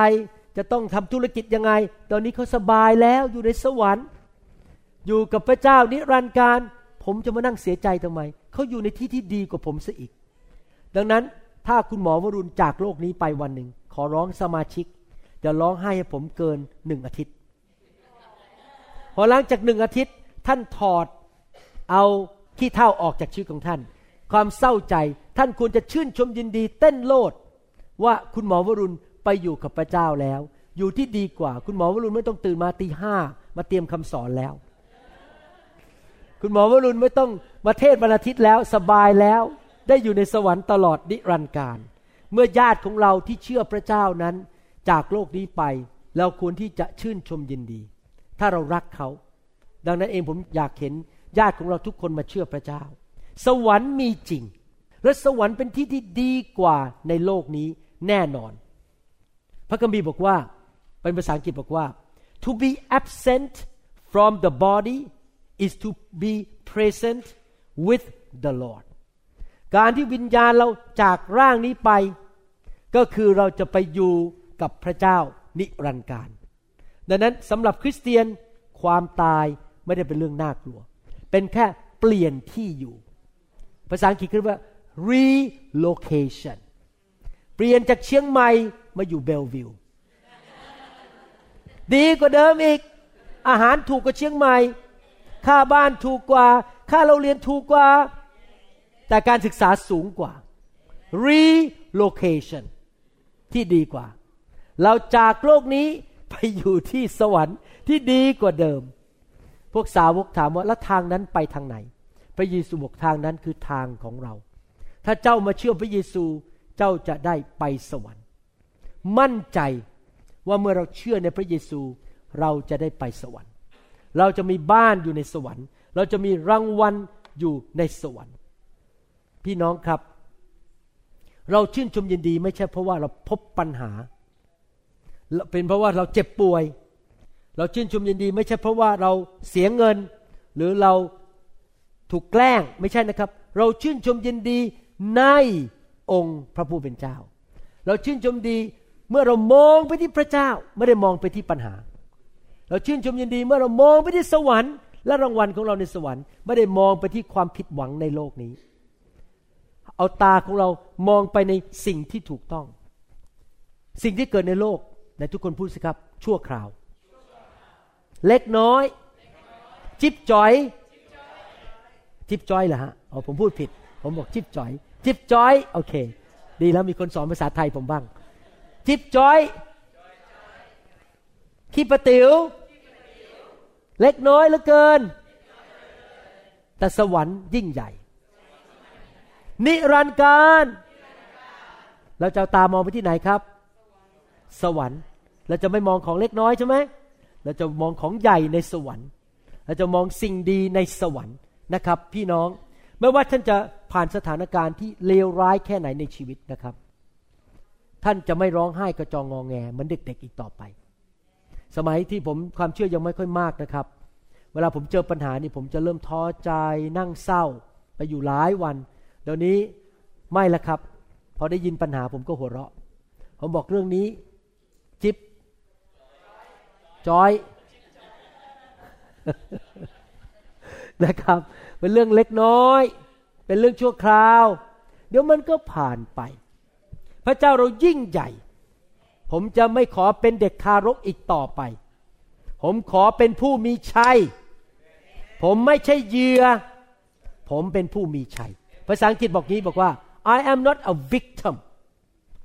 จะต้องทำธุรกิจยังไง ตอนนี้เขาสบายแล้วอยู่ในสวรรค์ อยู่กับพระเจ้านิรันดร์การ ผมจะมานั่งเสียใจทำไม เขาอยู่ในที่ที่ดีกว่าผมซะอีก ดังนั้นถ้าคุณหมอวรุณจากโลกนี้ไปวันหนึ่ง ขอร้องสมาชิกอย่าร้องไห้ให้ผมเกินหนึ่งอาทิตย์ พอหลังจากหนึ่งอาทิตย์ท่านถอดเอาขี้เท่าออกจากชีวิตของท่าน ความเศร้าใจท่านควรจะชื่นชมยินดี เต้นโลดว่าคุณหมอวรุณ ไปอยู่กับพระเจ้าแล้ว อยู่ที่ดีกว่า คุณหมอวรุณไม่ต้องตื่นมาตีห้ามาเตรียมคำสอนแล้ว คุณหมอวรุณไม่ต้องมาเทศวันอาทิตย์แล้วสบายแล้วได้อยู่ในสวรรค์ตลอดนิรันดร์การ เมื่อญาติของเราที่เชื่อพระเจ้านั้น จากโลกนี้ไป เราควรที่จะชื่นชมยินดี ถ้าเรารักเขา ดังนั้นเองผมอยากเห็นญาติของเราทุกคนมาเชื่อพระเจ้า สวรรค์มีจริง และสวรรค์เป็นที่ที่ดีกว่าในโลกนี้แน่นอน พระคัมภีร์บอกว่า เป็นภาษาอังกฤษบอกว่า to be absent from the body is to be present with the Lord การที่วิญญาณเราจากร่างนี้ไป ก็คือเราจะไปอยู่กับพระเจ้านิรันดร์การ ดังนั้นสำหรับคริสเตียนความตายไม่ได้เป็นเรื่องน่ากลัว เป็นแค่เปลี่ยนที่อยู่ ภาษาอังกฤษเรียกว่า relocation เปลี่ยนจากเชียงใหม่ มาอยู่เบลวิว ดีกว่าเดิมอีก อาหารถูกกว่าเชียงใหม่ ค่าบ้านถูกกว่า ค่าเราเรียนถูกกว่า แต่การศึกษาสูงกว่า relocation ที่ดีกว่า เราจากโลกนี้ไปอยู่ที่สวรรค์ที่ดีกว่าเดิม พวกสาวกถามว่าแล้วทางนั้นไปทางไหน พระเยซูบอกทางนั้นคือทางของเรา ถ้าเจ้ามาเชื่อพระเยซู เจ้าจะได้ไปสวรรค์ มั่นใจว่าเมื่อเราเชื่อในพระเยซูเราจะได้ไปสวรรค์ เราจะมีบ้านอยู่ในสวรรค์ เราจะมีรางวัลอยู่ในสวรรค์ พี่น้องครับ เราชื่นชมยินดีไม่ใช่เพราะว่าเราพบปัญหา เป็นเพราะว่าเราเจ็บป่วย เราชื่นชมยินดี ไม่ใช่เพราะว่าเราเสียเงิน หรือเราถูกแกล้งไม่ใช่นะครับ เราชื่นชมยินดีในองค์พระผู้เป็นเจ้า เราชื่นชมดี เมื่อเรามองไปที่พระเจ้าไม่ได้มองไปที่ปัญหา เราชื่นชมยินดีเมื่อเรามองไปที่สวรรค์ และรางวัลของเราในสวรรค์ ไม่ได้มองไปที่ความผิดหวังในโลกนี้ เอาตาของเรามองไปในสิ่งที่ถูกต้อง สิ่งที่เกิดในโลกในทุกคนพูดสิครับ ชั่วคราว เล็กน้อย จิบจอย จิบจอยเหรอฮะอ๋อผมพูดผิด ผมบอกจิบจอย จิบจอย โอเค ดีแล้วมีคนสอนภาษาไทยผมบ้าง จิบจอยขี้ประติว๋วเล็กน้อยเหลือเกิน แต่สวรรค์ยิ่งใหญ่ นิรันดร์การเราจะตามองไปที่ไหนครับ สวรรค์เราจะไม่มองของเล็กน้อยใช่ไหมเราจะมองของใหญ่ในสวรรค์ เราจะมองสิ่งดีในสวรรค์นะครับ พี่น้องไม่ว่าท่านจะผ่านสถานการณ์ที่เลวร้ายแค่ไหนในชีวิตนะครับ ท่านจะไม่ร้องไห้กระจองงองแงเหมือนเด็กๆอีกต่อไป สมัยที่ผมความเชื่อยังไม่ค่อยมากนะครับ เวลาผมเจอปัญหานี่ผมจะเริ่มท้อใจนั่งเศร้า ไปอยู่หลายวัน เดี๋ยวนี้ไม่ละครับ พอได้ยินปัญหาผมก็หัวเราะ ผมบอกเรื่องนี้ จิ๊บจอยนะครับ เป็นเรื่องเล็กน้อย เป็นเรื่องชั่วคราว เดี๋ยวมันก็ผ่านไป พระเจ้าเรายิ่งใหญ่ ผมจะไม่ขอเป็นเด็กทารกอีกต่อไป ผมขอเป็นผู้มีชัย ผมไม่ใช่เหยื่อ ผมเป็นผู้มีชัย ภาษาอังกฤษบอกงี้บอกว่า I am not a victim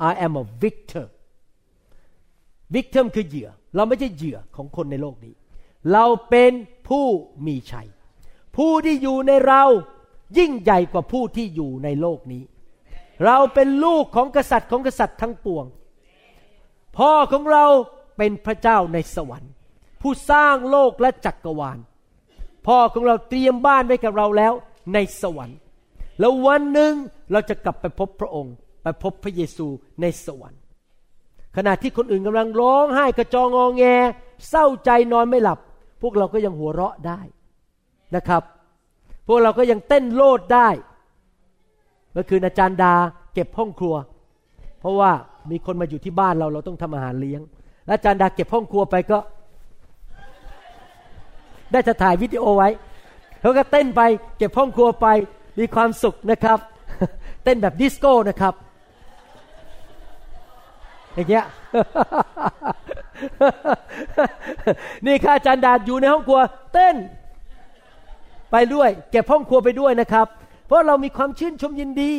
I am a victor victim คือเหยื่อ เราไม่ใช่เหยื่อของคนในโลกนี้ เราเป็นผู้มีชัย ผู้ที่อยู่ในเรายิ่งใหญ่กว่าผู้ที่อยู่ในโลกนี้ เราเป็นลูกของกษัตริย์ของกษัตริย์ทั้งปวง พ่อของเราเป็นพระเจ้าในสวรรค์ ผู้สร้างโลกและจักรวาล พ่อของเราเตรียมบ้านไว้กับเราแล้วในสวรรค์ แล้ววันหนึ่งเราจะกลับไปพบพระองค์ ไปพบพระเยซูในสวรรค์ ขณะที่คนอื่นกำลังร้องไห้กระจองงอแง เศร้าใจนอนไม่หลับ พวกเราก็ยังหัวเราะได้นะครับ พวกเราก็ยังเต้นโลดได้ เมื่อคืนอาจารย์ดาเก็บห้องครัว เพราะว่ามีคนมาอยู่ที่บ้านเราเราต้องทำอาหารเลี้ยง และอาจารย์ดาเก็บห้องครัวไปก็ ได้จะถ่ายวิดีโอไว้เขาก็เต้นไป เก็บห้องครัวไปมีความสุขนะครับ เต้นแบบดิสโก้นะครับอย่างเงี้ยนี่ค่ะอาจารย์ดาอยู่ในห้องครัว เต้น ไปด้วย เก็บห้องครัวไปด้วยนะครับ เพราะเรามีความชื่นชมยินดี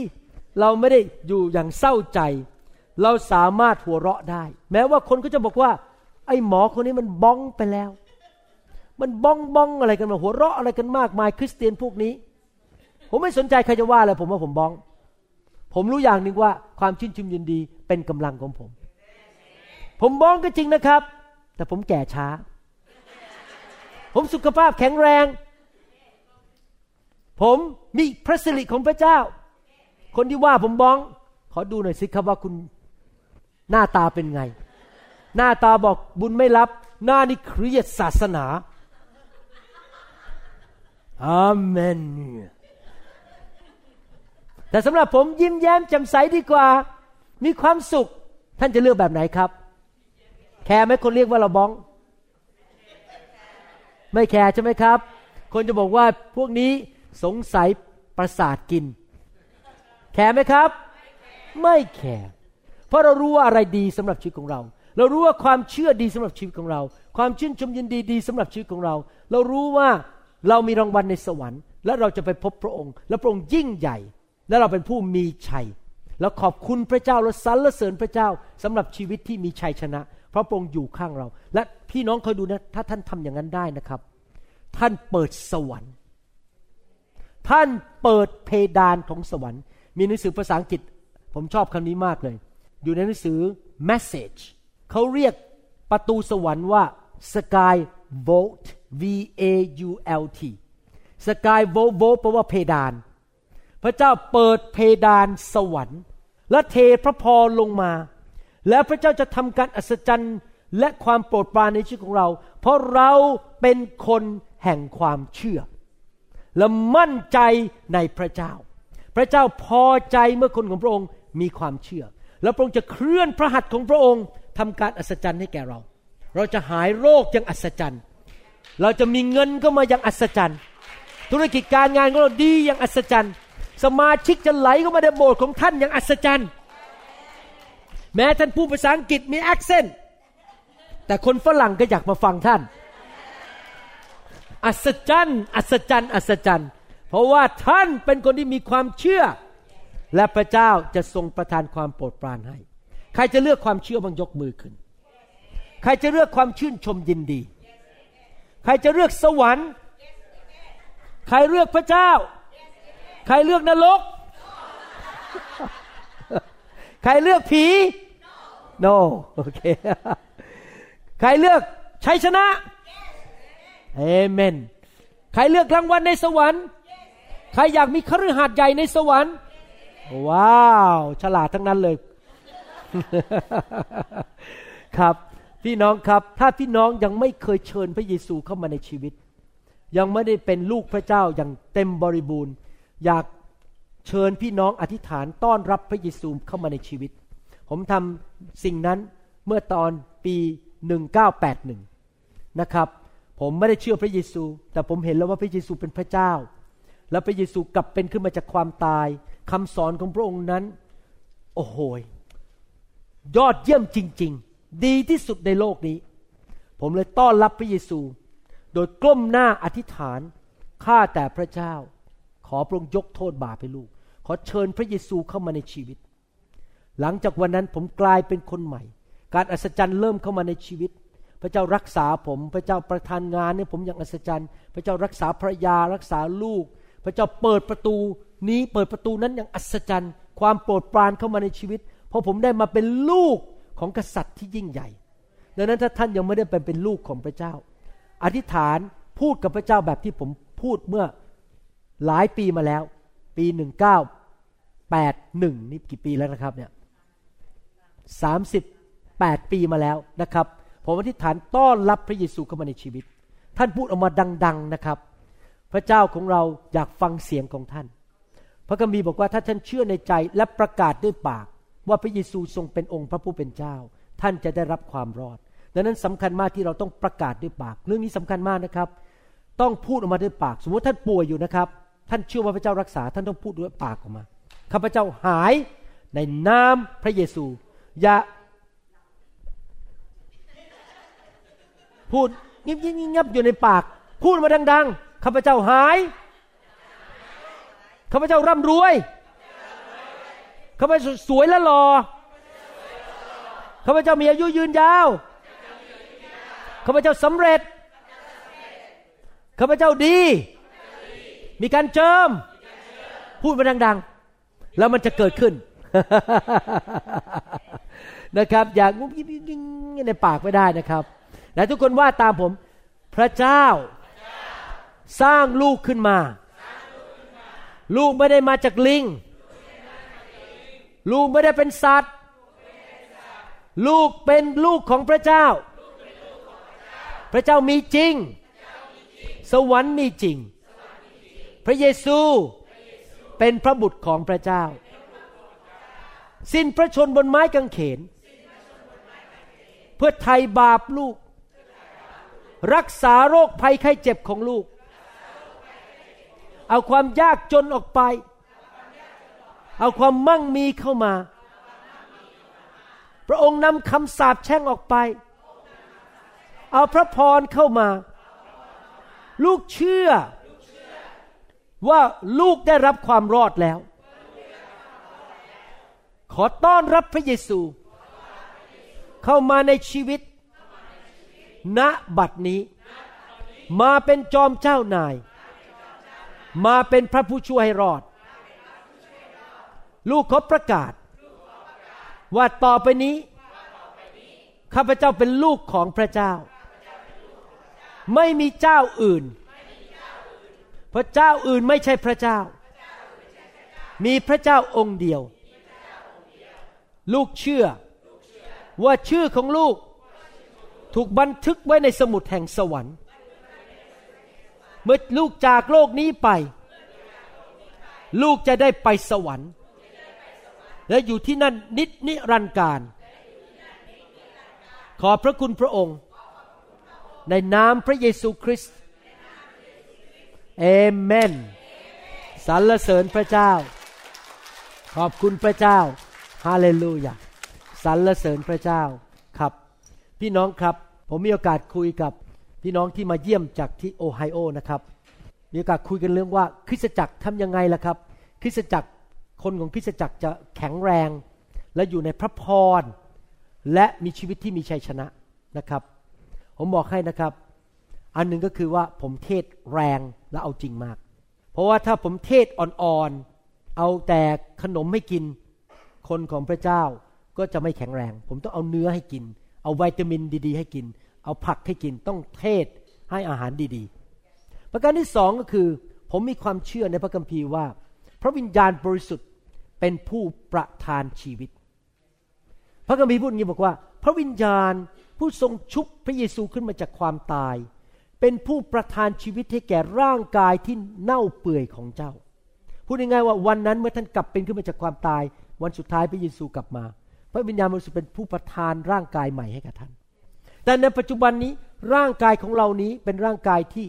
เราไม่ได้อยู่อย่างเศร้าใจ เราสามารถหัวเราะได้ แม้ว่าคนก็จะบอกว่า ไอ้หมอคนนี้มันบ้องไปแล้ว มันบ้องบ้องอะไรกันมาหัวเราะอะไรกันมากมายคริสเตียนพวกนี้ ผมไม่สนใจใครจะว่าอะไรผมว่าผมบ้อง ผมรู้อย่างหนึ่งว่าความชื่นชมยินดีเป็นกำลังของผม ผมบ้องก็จริงนะครับ แต่ผมแก่ช้า ผมสุขภาพแข็งแรง ผมมีพระสิริของพระเจ้า คนที่ว่าผมบ้อง ขอดูหน่อยสิครับว่าคุณหน้าตาเป็นไง หน้าตาบอกบุญไม่รับ หน้านี่เครียดศาสนาอาเมนแต่สำหรับผมยิ้มแย้มแจ่มใสดีกว่า มีความสุข ท่านจะเลือกแบบไหนครับ แคร์ไหมคนเรียกว่าเราบ้อง ไม่แคร์ใช่ไหมครับ คนจะบอกว่าพวกนี้ สงสัยประสาทกิน แคร์ไหมครับ ไม่แคร์เพราะเรารู้ว่าอะไรดีสำหรับชีวิตของเรา เรารู้ว่าความเชื่อดีสำหรับชีวิตของเรา ความชื่นชมยินดีดีสำหรับชีวิตของเรา เรารู้ว่าเรามีรางวัลในสวรรค์ และเราจะไปพบพระองค์ และพระองค์ยิ่งใหญ่ และเราเป็นผู้มีชัย แล้วขอบคุณพระเจ้าและสรรเสริญพระเจ้าสำหรับชีวิตที่มีชัยชนะ เพราะพระองค์อยู่ข้างเรา และพี่น้องคอยดูนะ ถ้าท่านทำอย่างนั้นได้นะครับ ท่านเปิดสวรรค์ ท่านเปิดเพดานของสวรรค์ มีหนังสือภาษาอังกฤษ ผมชอบคำนี้มากเลย อยู่ในหนังสือ message เขาเรียกประตูสวรรค์ว่า sky vault v a u l t sky vault vault แปลว่าเพดาน พระเจ้าเปิดเพดานสวรรค์ และเทพระพรลงมา แล้วพระเจ้าจะทำการอัศจรรย์และความโปรดปรานในชีวิตของเรา เพราะเราเป็นคนแห่งความเชื่อ และมั่นใจในพระเจ้า พระเจ้าพอใจเมื่อคนของพระองค์มีความเชื่อ แล้วพระองค์จะเคลื่อนพระหัตถ์ของพระองค์ทำการอัศจรรย์ให้แก่เรา เราจะหายโรคอย่างอัศจรรย์ เราจะมีเงินเข้ามาอย่างอัศจรรย์ ธุรกิจการงานของเราดีอย่างอัศจรรย์ สมาชิกจะไหลเข้ามาในโบสถ์ของท่านอย่างอัศจรรย์ แม้ท่านพูดภาษาอังกฤษมี accent แต่คนฝรั่งก็อยากมาฟังท่าน อัศจรรย์อัศจรรย์อัศจรรย์ เพราะว่าท่านเป็นคนที่มีความเชื่อ และพระเจ้าจะทรงประทานความโปรดปรานให้ ใครจะเลือกความเชื่อบ้างยกมือขึ้น ใครจะเลือกความชื่นชมยินดี ใครจะเลือกสวรรค์ ใครเลือกพระเจ้า ใครเลือกนรก ใครเลือกผี no โอเค ใครเลือกชัยชนะ เอเมน ใครเลือกรางวัลในสวรรค์ ใครอยากมีคฤหาสน์ใหญ่ในสวรรค์ ว้าว ฉลาดทั้งนั้นเลย ครับ พี่น้องครับ ถ้าพี่น้องยังไม่เคยเชิญพระเยซูเข้ามาในชีวิต ยังไม่ได้เป็นลูกพระเจ้าอย่างเต็มบริบูรณ์ อยากเชิญพี่น้องอธิษฐานต้อนรับพระเยซูเข้ามาในชีวิต ผมทำสิ่งนั้นเมื่อตอนปี 1981 นะครับ ผมไม่ได้เชื่อพระเยซู แต่ผมเห็นแล้วว่าพระเยซูเป็นพระเจ้า และพระเยซูกลับเป็นขึ้นมาจากความตายคำสอนของพระองค์นั้น โอ้โหยยอดเยี่ยมจริง ๆ ดีที่สุดในโลกนี้ ผมเลยต้อนรับพระเยซู โดยกล้มหน้าอธิษฐานข้าแต่พระเจ้า ขอพระองค์ยกโทษบาปให้ลูก ขอเชิญพระเยซูเข้ามาในชีวิต หลังจากวันนั้นผมกลายเป็นคนใหม่ การอัศจรรย์เริ่มเข้ามาในชีวิต พระเจ้ารักษาผม พระเจ้าประทานงานให้ผมอย่างอัศจรรย์ พระเจ้ารักษาภรรยารักษาลูก พระเจ้าเปิดประตูนี้เปิดประตูนั้นอย่างอัศจรรย์ ความโปรดปรานเข้ามาในชีวิต เพราะผมได้มาเป็นลูกของกษัตริย์ที่ยิ่งใหญ่ ดังนั้นถ้าท่านยังไม่ได้เป็นเป็นลูกของพระเจ้า อธิษฐานพูดกับพระเจ้าแบบที่ผมพูดเมื่อหลายปีมาแล้ว ปีหนึ่งเก้าแปดหนึ่งนี่กี่ปีแล้วนะครับเนี่ยสามสิบแปดปีมาแล้วนะครับ ผมอธิษฐานต้อนรับพระเยซูเข้ามาในชีวิต ท่านพูดออกมาดัง ๆนะครับ พระเจ้าของเราอยากฟังเสียงของท่าน พระคัมภีร์บอกว่าถ้าท่านเชื่อในใจและประกาศด้วยปาก ว่าพระเยซูทรงเป็นองค์พระผู้เป็นเจ้า ท่านจะได้รับความรอด ดังนั้นสำคัญมากที่เราต้องประกาศด้วยปาก เรื่องนี้สำคัญมากนะครับ ต้องพูดออกมาด้วยปาก สมมติท่านป่วยอยู่นะครับ ท่านเชื่อว่าพระเจ้ารักษา ท่านต้องพูดด้วยปากออกมาข้าพเจ้าหายในนามพระเยซู อย่า พูดเงียบๆอยู่ในปาก พูดมาดัง ๆข้าพเจ้าหายข้าพเจ้าร่ำรวยข้าพเจ้าสวยและหล่อข้าพเจ้ามีอายุยืนยาวข้าพเจ้าสำเร็จข้าพเจ้าดี มีการเจิม พูดมาดัง ๆ แล้วมันจะเกิดขึ้นนะครับ อย่างงุ้มยิ้มยิ้มในปากไม่ได้นะครับ และทุกคนว่าตามผม พระเจ้า สร้างลูกขึ้นมา ลูกไม่ได้มาจากลิง ลูกไม่ได้เป็นสัตว์ ลูกเป็นลูกของพระเจ้า พระเจ้ามีจริง สวรรค์มีจริง พระเยซูเป็นพระบุตรของพระเจ้า สิ้นพระชนบนไม้กางเขน เพื่อไถ่บาปลูก รักษาโรคภัยไข้เจ็บของลูก เอาความยากจนออกไป เอาความมั่งมีเข้ามา พระองค์นำคำสาปแช่งออกไป เอาพระพรเข้ามา ลูกเชื่อ ว่าลูกได้รับความรอดแล้ว ขอต้อนรับพระเยซู เข้ามาในชีวิต ณบัดนี้ มาเป็นจอมเจ้านาย มาเป็นพระผู้ช่วยให้รอด ลูกขอประกาศ ว่าต่อไปนี้ ข้าพเจ้าเป็นลูกของพระเจ้า ไม่มีเจ้าอื่นพระเจ้าอื่นไม่ใช่พระเจ้า มีพระเจ้าองค์เดียว ลูกเชื่อว่าชื่อของลูก ถูกบันทึกไว้ในสมุดแห่งสวรรค์ เมื่อลูกจากโลกนี้ไป ลูกจะได้ไปสวรรค์ และอยู่ที่นั่นนิดนิรันดร์การ ขอพระคุณพระองค์ ในนามพระเยซูคริสต์เอเมนสรรเสริญพระเจ้า ขอบคุณพระเจ้า ฮาเลลูยาสรรเสริญพระเจ้าครับ พี่น้องครับ ผมมีโอกาสคุยกับพี่น้องที่มาเยี่ยมจากที่โอไฮโอนะครับ มีโอกาสคุยกันเรื่องว่าคริสตจักรทำยังไงล่ะครับ คริสตจักรคนของคริสตจักรจะแข็งแรง และอยู่ในพระพร และมีชีวิตที่มีชัยชนะนะครับ ผมบอกให้นะครับ อันหนึ่งก็คือว่าผมเทศแรงและเอาจริงมาก เพราะว่าถ้าผมเทศอ่อนๆเอาแต่ขนมให้กิน คนของพระเจ้าก็จะไม่แข็งแรง ผมต้องเอาเนื้อให้กิน เอาวิตามินดี ๆ ให้กิน เอาผักให้กินต้องเทศให้อาหารดีๆ ประการที่สองก็คือ ผมมีความเชื่อในพระคัมภีร์ว่า พระวิญญาณบริสุทธิ์เป็นผู้ประทานชีวิต พระคัมภีร์พูดอย่างนี้บอกว่า พระวิญญาณผู้ทรงชุบพระเยซูขึ้นมาจากความตาย เป็นผู้ประทานชีวิตให้แก่ร่างกายที่เน่าเปื่อยของเจ้าพูดง่ายๆว่าวันนั้นเมื่อท่านกลับเป็นขึ้นมาจากความตาย วันสุดท้ายพระเยซูกลับมา ระวิญญาณบริสุทธิ์เป็นผู้ประทานร่างกายใหม่ให้กับท่าน แต่ในปัจจุบันนี้ร่างกายของเรานี้เป็นร่างกายที่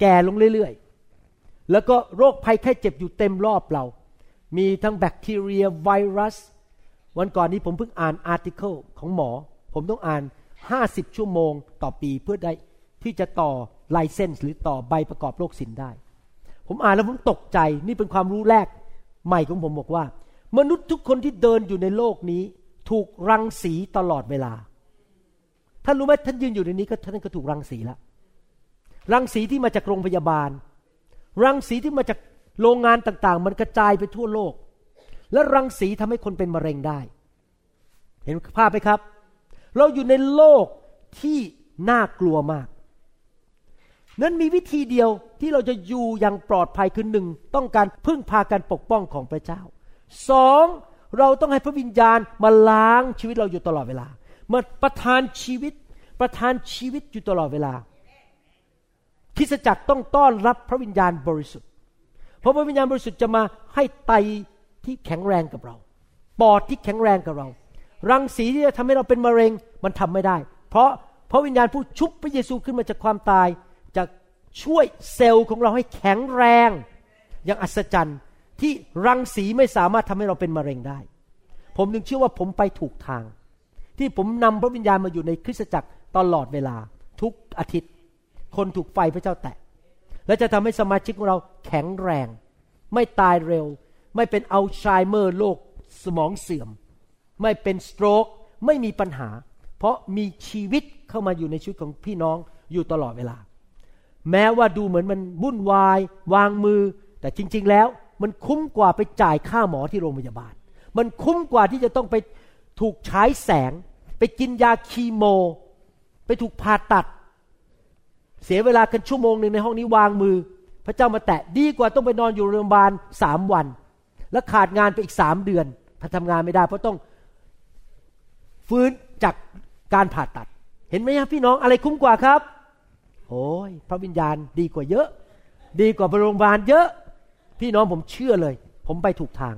แก่ลงเรื่อยๆ แล้วก็โรคภัยแค่เจ็บอยู่เต็มรอบเรา มีทั้งแบคทีเรียไวรัส วันก่อนนี้ผมเพิ่งอ่านอาร์ติเคิลของหมอ ผมต้องอ่าน 50 ชั่วโมงต่อปีเพื่อได้ที่จะต่อไลเซนส์หรือต่อใบประกอบโรคสินได้ ผมอ่านแล้วผมตกใจนี่เป็นความรู้แรกใหม่ของผมบอกว่า มนุษย์ทุกคนที่เดินอยู่ในโลกนี้ ถูกรังสีตลอดเวลา ท่านรู้ไหมท่านยืนอยู่ในนี้ก็ท่านก็ถูกรังสีแล้ว รังสีที่มาจากโรงพยาบาล รังสีที่มาจากโรงงานต่างๆ มันกระจายไปทั่วโลก และรังสีทำให้คนเป็นมะเร็งได้ เห็นภาพไหมครับ เราอยู่ในโลกที่น่ากลัวมาก นั้นมีวิธีเดียวที่เราจะอยู่อย่างปลอดภัยคือหนึ่งต้องการพึ่งพาการปกป้องของพระเจ้า สองเราต้องให้พระวิญญาณมาล้างชีวิตเราอยู่ตลอดเวลา มาประทานชีวิตประทานชีวิตอยู่ตลอดเวลาคริสจักรต้องต้อนรับพระวิญญาณบริสุทธิ์ เพราะพระวิญญาณบริสุทธิ์จะมาให้ไตที่แข็งแรงกับเรา ปอดที่แข็งแรงกับเรา รังสีที่จะทำให้เราเป็นมะเร็งมันทำไม่ได้ เพราะพระวิญญาณผู้ชุบพระเยซูขึ้นมาจากความตายจะช่วยเซลล์ของเราให้แข็งแรง อย่างอัศจรรย์ ที่รังสีไม่สามารถทำให้เราเป็นมะเร็งได้ ผมจึงเชื่อว่าผมไปถูกทาง ที่ผมนำพระวิญญาณมาอยู่ในคริสตจักรตลอดเวลา ทุกอาทิตย์ คนถูกไฟพระเจ้าแตะ และจะทำให้สมาชิกของเราแข็งแรง ไม่ตายเร็ว ไม่เป็นอัลไซเมอร์โรคสมองเสื่อม ไม่เป็นสโตรกไม่มีปัญหา เพราะมีชีวิตเข้ามาอยู่ในชีวิตของพี่น้องอยู่ตลอดเวลา แม้ว่าดูเหมือนมันวุ่นวายวางมือ แต่จริง ๆ แล้ว มันคุ้มกว่าไปจ่ายค่าหมอที่โรงพยาบาล มันคุ้มกว่าที่จะต้องไปถูกฉายแสง ไปกินยาคีโม ไปถูกผ่าตัด เสียเวลากันชั่วโมงหนึ่งในห้องนี้วางมือ พระเจ้ามาแตะดีกว่าต้องไปนอนอยู่โรงพยาบาลสามวัน แล้วขาดงานไปอีกสามเดือนถ้าทำงานไม่ได้ เพราะต้องฟื้นจากการผ่าตัด เห็นไหมครับพี่น้องอะไรคุ้มกว่าครับโอ้ยพระวิญญาณดีกว่าเยอะ ดีกว่าโรงพยาบาลเยอะ พี่น้องผมเชื่อเลย ผมไปถูกทาง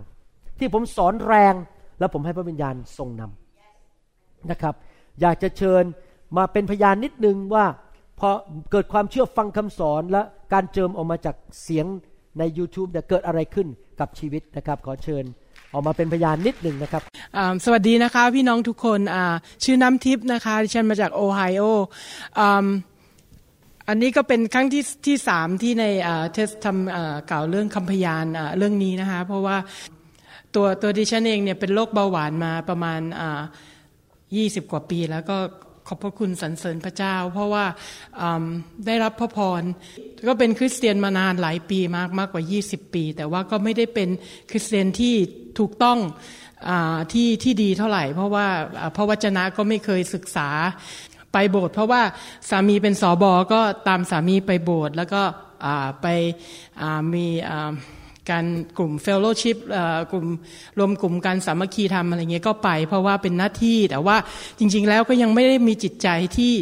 ที่ผมสอนแรงแล้วผมให้พระวิญญาณทรงนำนะครับ อยากจะเชิญมาเป็นพยานนิดนึงว่าพอเกิดความเชื่อฟังคำสอนและการเจิมออกมาจากเสียงใน YouTube เนี่ยเกิดอะไรขึ้นกับชีวิตนะครับ ขอเชิญออกมาเป็นพยานนิดหนึ่งนะครับ สวัสดีนะคะพี่น้องทุกคน ชื่อน้ำทิพย์นะคะ ดิฉันมาจากโอไฮโอ อันนี้ก็เป็นครั้งที่ที่สามที่ในเทสทำกล่าวเรื่องคำพยานเรื่องนี้นะคะ เพราะว่าตัวตัวดิฉันเองเนี่ยเป็นโรคเบาหวานมาประมาณยี่สิบกว่าปีแล้วก็ขอบพระคุณสรรเสริญพระเจ้า เพราะว่าได้รับพระพรก็เป็นคริสเตียนมานานหลายปีมากมากกว่า 20 ปี แต่ว่าก็ไม่ได้เป็นคริสเตียนที่ถูกต้องอที่ที่ดีเท่าไหร่ เพราะว่าพระวจนะก็ไม่เคยศึกษา ไปโบสถ์เพราะว่าสามีเป็นสอบอก็ตามสามีไปโบสถ์แล้วก็ไปมีการกลุ่มเฟลโลชิพกลุ่มรวมกลุ่มการสามัคคีทำอะไรเงี้ยก็ไป เพราะว่าเป็นหน้าที่แต่ว่าจริง ๆ แล้วก็ยังไม่ได้มีจิตใจที่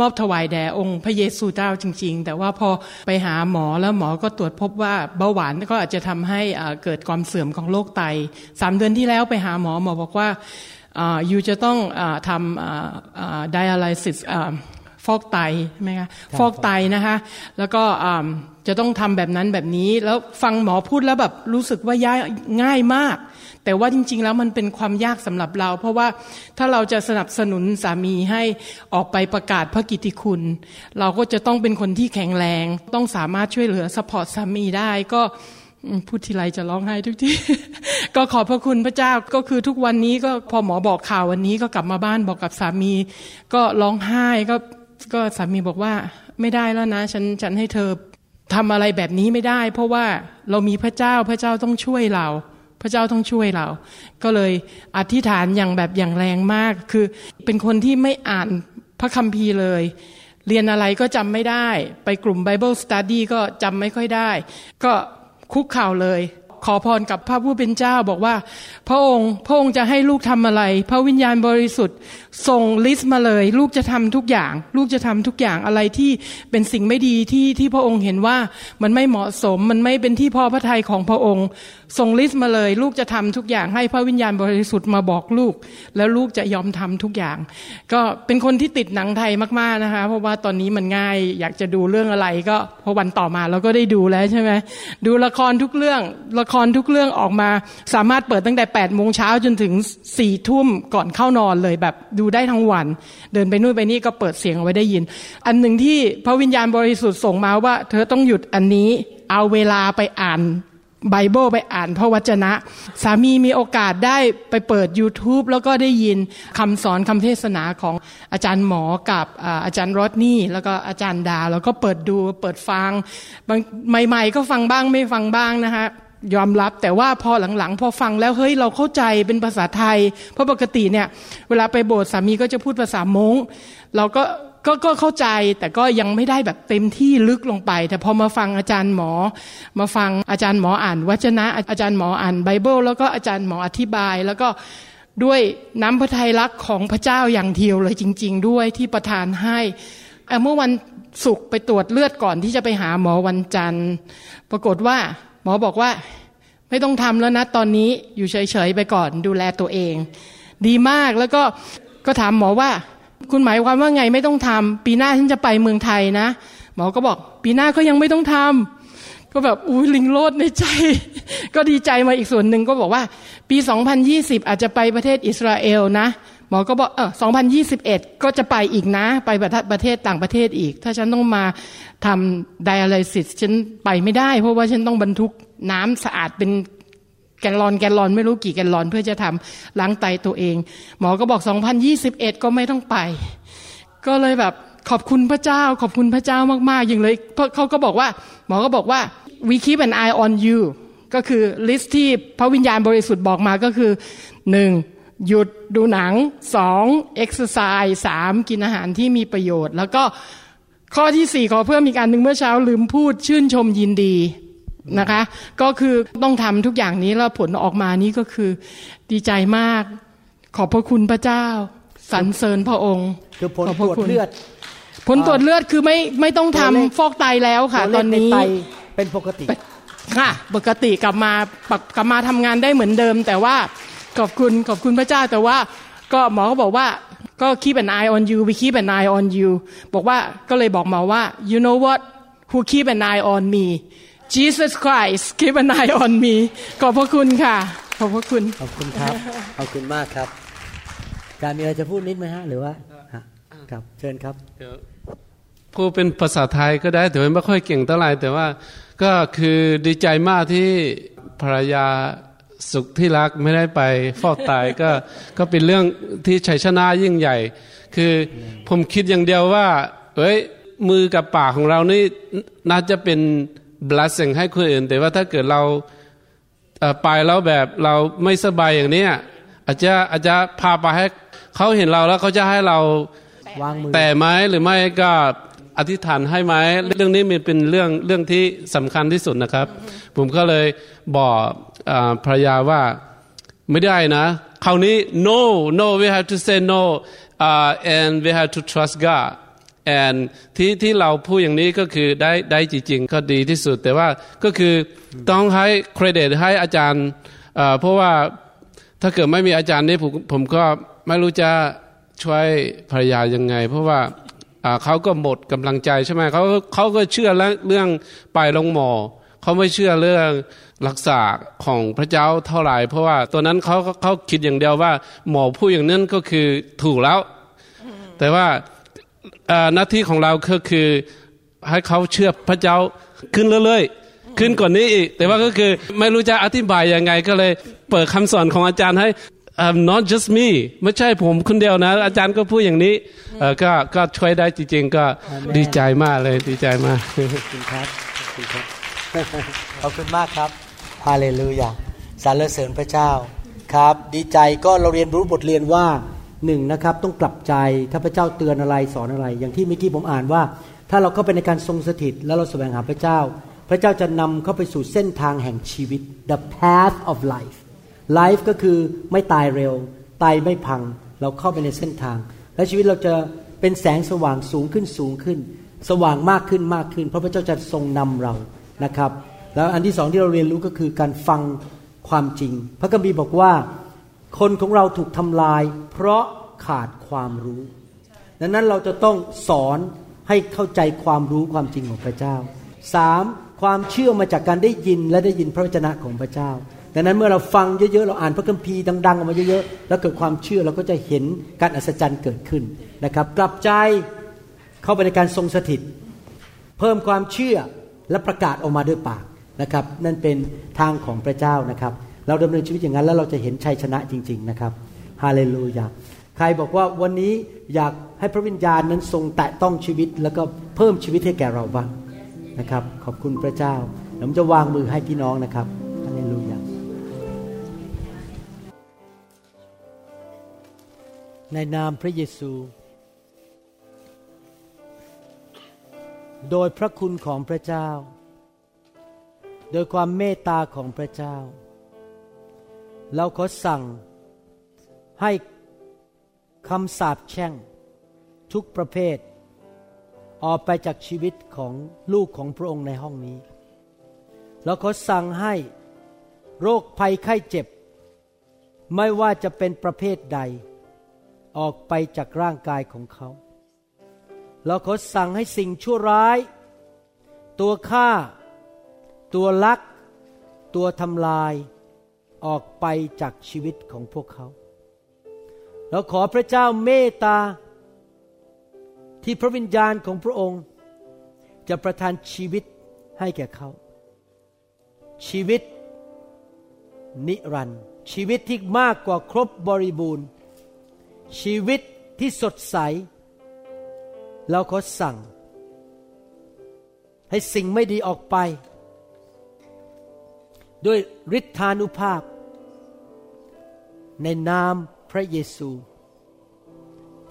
มอบถวายแด่องค์พระเยซูเจ้าจริง ๆ แต่ว่าพอไปหาหมอแล้วหมอก็ตรวจพบว่าเบาหวานก็อาจจะทำให้เกิดความเสื่อมของโรคไตสามเดือนที่แล้วไปหาหมอหมอบอกว่า อาอยู่จะต้องอาทำ dialysis อ่าฟอกไตใช่ไหมคะฟอกไตนะคะ แล้วก็อ่าจะต้องทำแบบนั้นแบบนี้ แล้วฟังหมอพูดแล้วแบบรู้สึกว่าย่ายง่ายมาก แต่ว่าจริง ๆ แล้วมันเป็นความยากสำหรับเรา เพราะว่าถ้าเราจะสนับสนุนสามีให้ออกไปประกาศพระกิตติคุณ เราก็จะต้องเป็นคนที่แข็งแรง ต้องสามารถช่วยเหลือ support สามีได้ก็อืม พูดทีไรจะร้องไห้ทุกที ก็ขอบพระคุณพระเจ้าก็คือทุกวันนี้ก็พอหมอบอกข่าววันนี้ก็กลับมาบ้านบอกกับสามี ก็ร้องไห้ก็ก็สามีบอกว่าไม่ได้แล้วนะ ฉันฉันให้เธอทำอะไรแบบนี้ไม่ได้ เพราะว่าเรามีพระเจ้าพระเจ้าต้องช่วยเรา พระเจ้าต้องช่วยเรา ก็เลยอธิษฐานอย่างแบบอย่างแรงมาก คือเป็นคนที่ไม่อ่านพระคัมภีร์เลยเรียนอะไรก็จำไม่ได้ ไปกลุ่ม Bible Study ก็จำไม่ค่อยได้ ก็ คุกเข่าเลย ขอพรกับพระผู้เป็นเจ้าบอกว่า พระองค์พระองค์จะให้ลูกทำอะไร พระวิญญาณบริสุทธิ์ ส่งลิสต์มาเลย ลูกจะทำทุกอย่าง ลูกจะทำทุกอย่างอะไรที่เป็นสิ่งไม่ดีที่ที่พระองค์เห็นว่ามันไม่เหมาะสม มันไม่เป็นที่พอพระทัยของพระองค์ ส่งลิสต์มาเลย ลูกจะทำทุกอย่างให้พระวิญญาณบริสุทธิ์มาบอกลูก แล้วลูกจะยอมทำทุกอย่าง ก็เป็นคนที่ติดหนังไทยมากๆนะคะ เพราะว่าตอนนี้มันง่ายอยากจะดูเรื่องอะไรก็พอวันต่อมาเราก็ได้ดูแล้วใช่ไหมดูละครทุกเรื่องละครทุกเรื่องออกมา สามารถเปิดตั้งแต่8ปดโมงเช้าจนถึง4ี่ทุ่มก่อนเข้านอนเลยแบบดููได้ทั้งวัน เดินไปนู่นไปนี่ก็เปิดเสียงเอาไว้ได้ยิน อันหนึ่งที่พระวิญญาณบริสุทธิ์ส่งมาว่า เธอต้องหยุดอันนี้ เอาเวลาไปอ่านไบเบิลไปอ่านพระวจนะ สามีมีโอกาสได้ไปเปิด YouTube แล้วก็ได้ยินคำสอนคำเทศนาของอาจารย์หมอกับอาจารย์รอดนี่ แล้วก็อาจารย์ดา แล้วก็เปิดดูเปิดฟังใหม่ ๆ ก็ฟังบ้างไม่ฟังบ้างนะคะ ยอมรับแต่ว่าพอหลังๆ พอฟังแล้วเฮ้ยเราเข้าใจเป็นภาษาไทย เพราะปกติเนี่ย เวลาไปโบสถ์สามีก็จะพูดภาษามงเราก็ก็ก็เข้าใจแต่ก็ยังไม่ได้แบบเต็มที่ลึกลงไป แต่พอมาฟังอาจารย์หมอ มาฟังอาจารย์หมออ่านวจนะ อาจารย์หมออ่านไบเบิลแล้วก็อาจารย์หมออธิบาย แล้วก็ด้วยน้ำพระทัยรักของพระเจ้าอย่างเดียวเลยจริง ๆ ด้วยที่ประทานให้เมื่อวันศุกร์ไปตรวจเลือดก่อนที่จะไปหาหมอวันจันทร์ ปรากฏว่า หมอบอกว่าไม่ต้องทำแล้วนะตอนนี้อยู่เฉยๆไปก่อนดูแลตัวเอง ดีมากแล้วก็ก็ถามหมอว่า คุณหมายความว่าไงไม่ต้องทำปีหน้าฉันจะไปเมืองไทยนะ หมอก็บอก ปีหน้าก็ยังไม่ต้องทำก็แบบอุ้ยลิงโลดในใจ ก็ดีใจมาอีกส่วนหนึ่งก็บอกว่า ปี 2020 อาจจะไปประเทศอิสราเอลนะ มอก็บอกเออ2021 ก็จะไปอีกนะ ไปประเทศต่างประเทศอีก ถ้าฉันต้องมาทำ dialysis ฉันไปไม่ได้ เพราะว่าฉันต้องบรรทุกน้ำสะอาดเป็นแกลลอนแกลลอนไม่รู้กี่แกลลอนเพื่อจะทำล้างไตตัวเอง หมอก็บอก 2021 ก็ไม่ต้องไป ก็เลยแบบขอบคุณพระเจ้า ขอบคุณพระเจ้ามากๆอย่างเลยเพราะเขาก็บอกว่า หมอก็บอกว่า we keep an eye on you ก็คือ list ที่พระวิญญาณบริสุทธิ์บอกมาก็คือหนึ่ง หยุดดูหนังสองเอ็กซ์ไซส์สามกินอาหารที่มีประโยชน์ แล้วก็ข้อที่สี่ขอเพิ่มอีกอันหนึ่งเมื่อเช้าลืมพูดชื่นชมยินดีนะคะ ก็คือต้องทำทุกอย่างนี้แล้วผลออกมานี้ก็คือดีใจมาก ขอบพระคุณพระเจ้าสรรเสริญพระองค์คือผลขอบพตระรวจคุณเลือด ผลตรวจเลือดคือไม่ไม่ต้องทำตัวเลขฟอกไตแล้วค่ะตัวตเลอนขในนี้ไตเป็นปกติค่ะปกติกลับมาปกกลับมาทำงานได้เหมือนเดิม แต่ว่า ขอบคุณขอบคุณพระเจ้าแต่ว่าก็หมอก็บอกว่าก็ keep an eye on you we keep an eye on you บอกว่าก็เลยบอกหมอว่า you know what who keep an eye on me Jesus Christ keep an eye on me ขอบพระคุณค่ะ ขอบพระคุณ ขอบคุณครับ ขอบคุณมากครับการมีอะไรจะพูดนิดไหมฮะ หรือว่าฮะครับเชิญครับพูดเป็นภาษาไทยก็ได้ แต่ว่าไม่ค่อยเก่งเท่าไหร่แต่ว่าก็คือดีใจมากที่ภรรยา สุขที่รักไม่ได้ไปฟอกไตก็ก็เป็นเรื่องที่ชัยชนะยิ่งใหญ่ คือผมคิดอย่างเดียวว่า เอ้ยมือกับปากของเรานี่น่าจะเป็น blessing ให้คนอื่น แต่ว่าถ้าเกิดเราเอ่อไปแล้วแบบเราไม่สบายอย่างเนี้ยอาจจะอาจจะพาไปให้เขาเห็นเราแล้วเขาจะให้เราวางมือแต่ไหมหรือไม่ก็ อธิษฐานให้ไหมเรื่องนี้มันเป็นเรื่องเรื่องที่สำคัญที่สุดนะครับ ผมก็เลยบอกอาภรรยาว่าไม่ได้นะคราวนี้ no no we have to say no uh, and we have to trust God and ที่ที่เราพูดอย่างนี้ก็คือได้ได้จริงๆ ก็ดีที่สุด แต่ว่าก็คือต้องให้เครดิตให้อาจารย์เอ่อเพราะว่าถ้าเกิดไม่มีอาจารย์นี่ผมผมก็ไม่รู้จะช่วยภรรยายังไง เพราะว่าอ่า เขาก็หมดกำลังใจใช่ไหมเขาเขาก็เชื่อเรื่องไปลงหมอเขาไม่เชื่อเรื่องรักษาของพระเจ้าเท่าไหร่ เพราะว่าตัวนั้นเขาเขาคิดอย่างเดียวว่า หมอพูดอย่างนั้นก็คือถูกแล้ว แต่ว่าหน้าที่ของเราก็คือให้เขาเชื่อพระเจ้าขึ้นเรื่อยๆขึ้นกว่านี้อีก แต่ว่าก็คือไม่รู้จะอธิบายยังไงก็เลยเปิดคำสอนของอาจารย์ให้ um, not just me ไม่ใช่ผมคนเดียวนะ อาจารย์ก็พูดอย่างนี้เอ่อก็ก็ช่วยได้จริงๆ ก็ดีใจมากเลยดีใจมากขอบคุณครับขอบคุณครับขอบคุณมากครับฮาเลลูยาสรรเสริญพระเจ้าครับ ดีใจก็เราเรียนรู้บทเรียนว่าหนึ่งนะครับต้องกลับใจถ้าพระเจ้าเตือนอะไรสอนอะไร อย่างที่เมื่อกี้ผมอ่านว่า ถ้าเราเข้าไปในการทรงสถิต แล้วเราแสวงหาพระเจ้า พระเจ้าจะนำเข้าไปสู่เส้นทางแห่งชีวิต the path of life life ก็คือไม่ตายเร็ว ตายไม่พัง เราเข้าไปในเส้นทาง และชีวิตเราจะเป็นแสงสว่างสูงขึ้นสูงขึ้น สว่างมากขึ้นมากขึ้น เพราะพระเจ้าจะทรงนำเรานะครับ แล้วอันที่สองที่เราเรียนรู้ก็คือการฟังความจริง พระคัมภีร์บอกว่า คนของเราถูกทำลาย เพราะขาดความรู้ ดังนั้นเราจะต้องสอนให้เข้าใจความรู้ความจริงของพระเจ้าสามความเชื่อมาจากการได้ยินและได้ยินพระวจนะของพระเจ้า ดังนั้นเมื่อเราฟังเยอะๆเราอ่านพระคัมภีร์ดังๆออกมาเยอะๆแล้วเกิดความเชื่อเราก็จะเห็นการอัศจรรย์เกิดขึ้นนะครับ กลับใจเข้าไปในการทรงสถิต เพิ่มความเชื่อและประกาศออกมาด้วยปากนะครับ นั่นเป็นทางของพระเจ้านะครับ เราดำเนินชีวิตอย่างนั้นแล้วเราจะเห็นชัยชนะจริง ๆนะครับฮาเลลูยาใครบอกว่าวันนี้อยากให้พระวิญญาณนั้นทรงแตะต้องชีวิต แล้วก็เพิ่มชีวิตให้แก่เราบ้างนะครับ ขอบคุณพระเจ้าผมจะวางมือให้พี่น้องนะครับฮาเลลูยา ในนามพระเยซู โดยพระคุณของพระเจ้า โดยความเมตตาของพระเจ้า เราขอสั่งให้คำสาปแช่ง ทุกประเภท ออกไปจากชีวิตของลูกของพระองค์ในห้องนี้ เราขอสั่งให้โรคภัยไข้เจ็บ ไม่ว่าจะเป็นประเภทใด ออกไปจากร่างกายของเขา เราขอสั่งให้สิ่งชั่วร้าย ตัวฆ่า ตัวลัก ตัวทำลาย ออกไปจากชีวิตของพวกเขา เราขอพระเจ้าเมตตา ที่พระวิญญาณของพระองค์ จะประทานชีวิตให้แก่เขา ชีวิตนิรันดร์ชีวิตที่มากกว่าครบบริบูรณ์ ชีวิตที่สดใส เราขอสั่ง ให้สิ่งไม่ดีออกไป ด้วยฤทธานุภาพ ในนามพระเยซู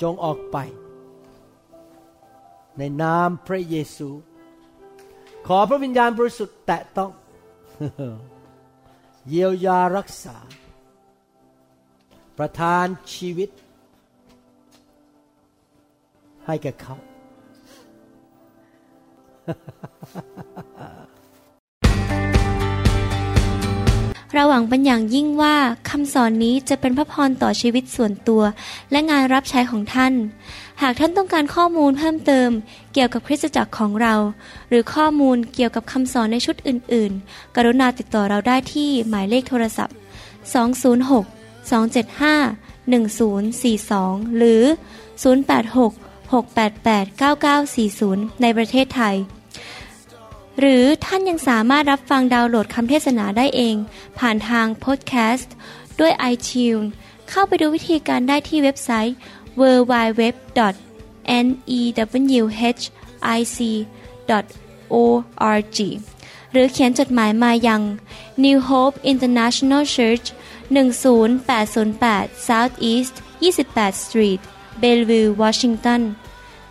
จงออกไป ในนามพระเยซู ขอพระวิญญาณบริสุทธิ์แตะต้อง เยียวยารักษา ประทานชีวิต ให้แก่เขาเราหวังเป็นอย่างยิ่งว่าคำสอนนี้จะเป็นพระพรต่อชีวิตส่วนตัว และงานรับใช้ของท่าน หากท่านต้องการข้อมูลเพิ่มเติม เกี่ยวกับคริสตจักรของเรา หรือข้อมูลเกี่ยวกับคำสอนในชุดอื่น ๆ กรุณาติดต่อเราได้ที่หมายเลขโทรศัพท์ 206 275 1042 หรือ 086 688 9940 ในประเทศไทย หรือท่านยังสามารถรับฟังดาวน์โหลดคำเทศนาได้เอง ผ่านทางพอดแคสต์ด้วย iTunes เข้าไปดูวิธีการได้ที่เว็บไซต์ www.newhic.org หรือเขียนจดหมายมายัง New Hope International Church 10808 South East 28 Street Bellevue Washington